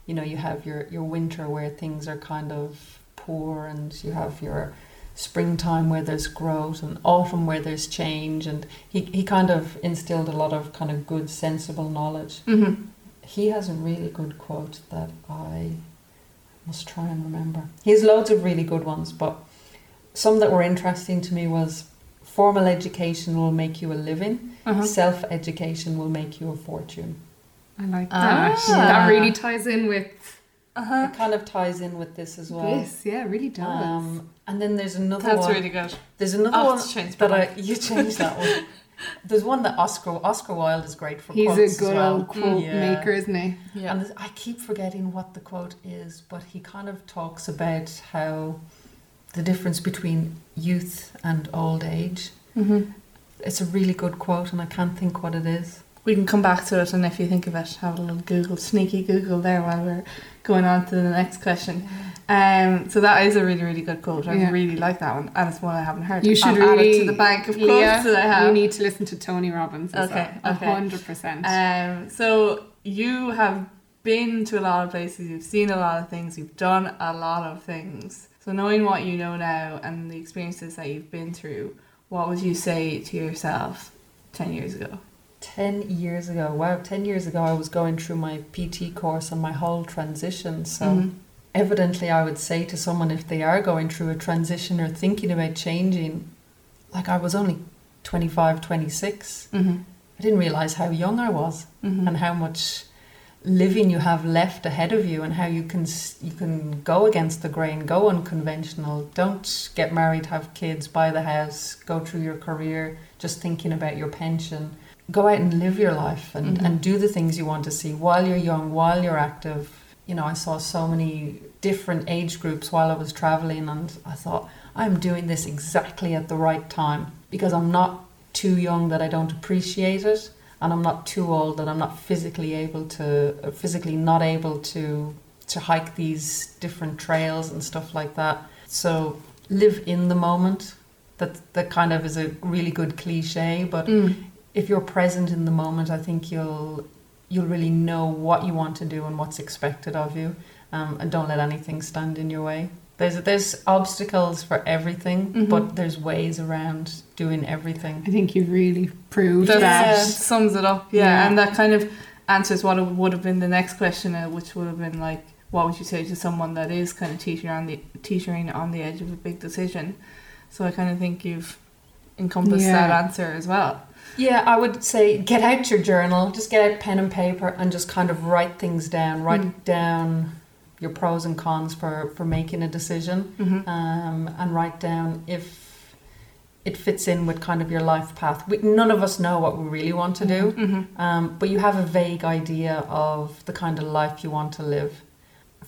You know, you have your your winter where things are kind of poor, and you have your springtime where there's growth, and autumn where there's change. And he he kind of instilled a lot of kind of good, sensible knowledge. Mm-hmm. He has a really good quote that I must try and remember. He has loads of really good ones, but some that were interesting to me was formal education will make you a living, Uh-huh. self education will make you a fortune. I like Ah. that. That really ties in with Uh-huh. It kind of ties in with this as well. this. Yeah, it really does. Um, and then there's another one. That's one. really good. There's another I'll one have to change that I you changed that one. There's one that Oscar Oscar Wilde is great for He's quotes a good as well. old quote Yeah. maker, isn't he? Yeah. And I keep forgetting what the quote is, but he kind of talks about how the difference between youth and old age. mm-hmm. It's a really good quote, and I can't think what it is. We can come back to it, and if you think of it, have a little Google, sneaky Google there while we're going on to the next question. Um, so that is a really, really good quote. I Yeah. really like that one, and it's one I haven't heard. You should I'll add it to the bank of quotes Leah, that I You need to listen to Tony Robbins. Okay, well. okay. A hundred percent. Um, so you have been to a lot of places, you've seen a lot of things, you've done a lot of things. So knowing what you know now and the experiences that you've been through, what would you say to yourself ten years ago? 10 years ago, wow, 10 years ago, I was going through my PT course and my whole transition. So, Mhm. evidently, I would say to someone if they are going through a transition or thinking about changing, like I was only 25, 26, Mm-hmm. I didn't realize how young I was. Mm-hmm. and how much living you have left ahead of you and how you can you can go against the grain go unconventional don't get married have kids buy the house go through your career just thinking about your pension go out and live your life and, Mhm. and do the things you want to see while you're young while you're active you know i saw so many different age groups while i was traveling and i thought i'm doing this exactly at the right time because i'm not too young that i don't appreciate it and I'm not too old that I'm not physically able to, uh, physically not able to, to hike these different trails and stuff like that. So live in the moment. That that kind of is a really good cliche, but Mm. If you're present in the moment, I think you'll you'll really know what you want to do and what's expected of you, um, and don't let anything stand in your way. There's there's obstacles for everything, Mhm. but there's ways around doing everything. I think you've really proved That that. sums it up, yeah. Yeah. and that kind of answers what would have been the next question, uh, which would have been like, what would you say to someone that is kind of teetering on the teetering on the edge of a big decision? So I kind of think you've encompassed Yeah. that answer as well. Yeah, I would say get out your journal, just get out pen and paper and just kind of write things down. Write Mm. down your pros and cons for, for making a decision Mm-hmm. um, and write down if it fits in with kind of your life path. We, none of us know what we really want to do, Mm-hmm. um, but you have a vague idea of the kind of life you want to live.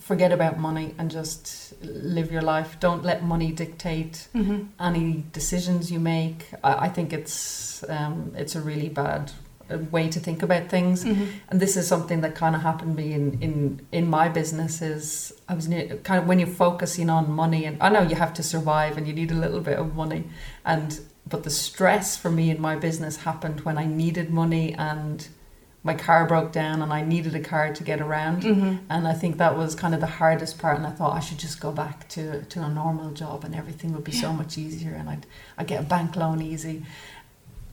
Forget about money and just live your life. Don't let money dictate Mm-hmm. any decisions you make. I, I think it's um, it's a really bad uh, way to think about things. Mm-hmm. And this is something that kind of happened to me in, in, in my business is I was near, kind of when you're focusing on money and I know you have to survive and you need a little bit of money and but the stress for me in my business happened when I needed money and my car broke down and I needed a car to get around Mm-hmm. and I think that was kind of the hardest part. And I thought I should just go back to, to a normal job and everything would be so much easier and I'd, I'd get a bank loan easy.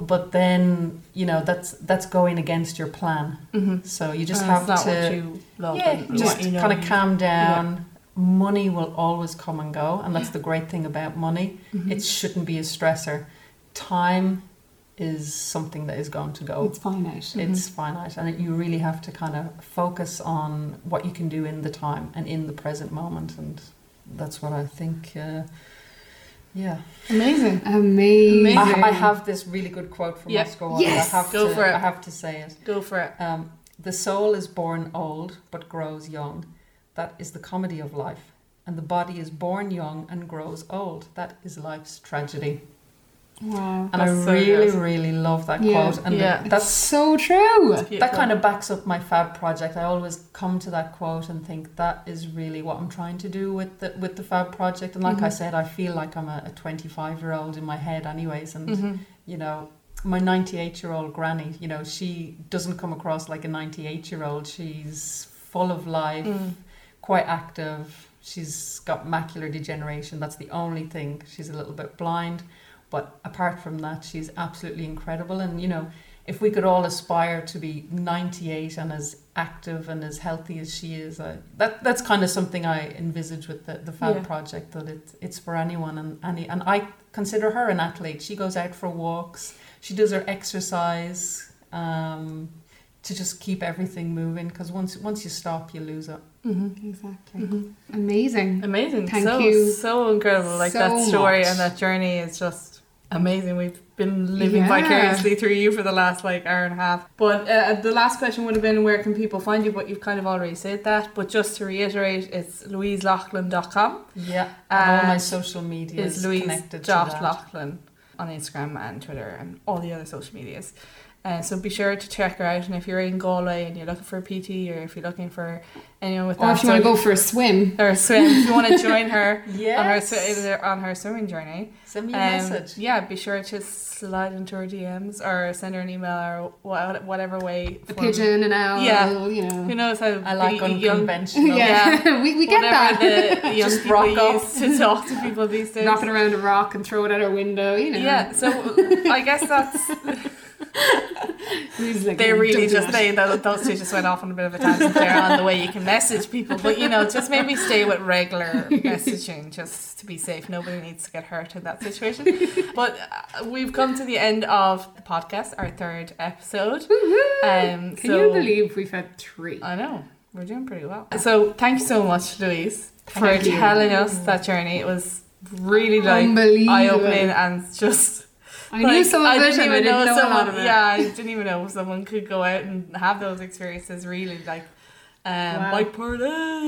But then, you know, that's that's going against your plan. Mm-hmm. So you just And have to yeah, just you know kind of calm down. Money will always come and go, and that's the great thing about money. Mhm. It shouldn't be a stressor. Time is something that is going to go It's finite. Mhm. it's finite and you really have to kind of focus on what you can do in the time and in the present moment and that's what i think uh, yeah amazing. Amazing. I, I have this really good quote from Yeah. oscar wilde Yes. i have Go to for it. i have to say it Go for it. um, the soul is born old but grows young that is the comedy of life and the body is born young and grows old. That is life's tragedy. Wow. And I so really, good. really love that Yeah. quote. And Yeah. That's that's so true. that kind of backs up my fab project. I always come to that quote and think that is really what I'm trying to do with the with the fab project. And like I Mhm. said, I feel like I'm a 25 year old in my head, anyways. And hmm you know, my 98 year old granny, you know, she doesn't come across like a 98 year old. She's full of life, Mm. quite active. She's got macular degeneration. That's the only thing. She's a little bit blind. But apart from that, she's absolutely incredible. And, you know, if we could all aspire to be 98 and as active and as healthy as she is, uh, that that's kind of something I envisage with the, the Fab Yeah. project, that it, it's for anyone. And, any, and I consider her an athlete. She goes out for walks, she does her exercise um, to just keep everything moving because once, once you stop, you lose it. hmm Exactly. hmm Amazing. Amazing. Thank so, you So incredible. Like so that story much. and that journey is just amazing. We've been living Yeah. vicariously through you for the last like hour and a half. But uh, the last question would have been where can people find you? But you've kind of already said that. But just to reiterate, it's louiselachlan.com. Yeah. And all my social media is is Louise connected Lachlan on Instagram and Twitter and all the other social medias. Uh, so be sure to check her out. And if you're in Galway and you're looking for a PT or if you're looking for anyone with Or that if you want to go for a swim. or a swim, if you want to join her on her on her swimming journey, Send me a um, message. yeah, be sure to slide into her DMs or send her an email or whatever way. The pigeon, and owl, Yeah. you know. Who knows how I like the young unconventional. Yeah, we, we get whatever that. the young Just rock up. use to talk to people these days. Knocking around a rock and throw it at our window, you know. Yeah, so I guess that's Who's like, they "Oh, really just that." they those those two just went off on a bit of a tangent there on the way you can message people, but you know just maybe stay with regular messaging just to be safe. Nobody needs to get hurt in that situation. But uh, we've come to the end of the podcast, our third episode. Um, Can so you believe we've had three? I know we're doing pretty well. So thank you so much, Louise, for you. telling us that journey. It was really like eye opening and just. I knew like, some of it, didn't and I even didn't know, a someone. lot of it. Yeah, I didn't even know someone could go out and have those experiences. Really, like um, Wow. bike party.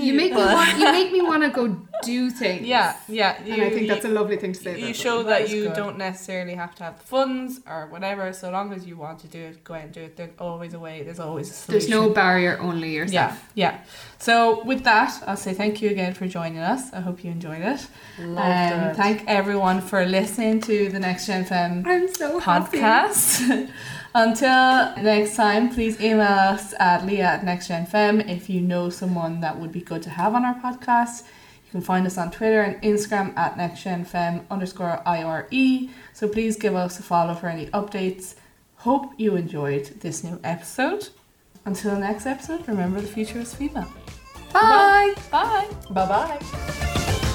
You make me want, you make me want to go do things. Yeah, yeah. and I think that's a lovely thing to say. you show them. that you good. don't necessarily have to have the funds or whatever. So long as you want to do it, go out and do it. There's always a way. There's always a solution. There's no barrier, only yourself. Yeah, yeah. So with that, I'll say thank you again for joining us. I hope you enjoyed it. Loved Um, it. thank everyone for listening to the Next Gen Femme I'm so happy. podcast. Until next time, please email us at leah at nextgenfem if you know someone that would be good to have on our podcast. You can find us on Twitter and Instagram at nextgenfem underscore IRE. So please give us a follow for any updates. Hope you enjoyed this new episode. Until the next episode, remember the future is female. Bye. Bye. Bye bye.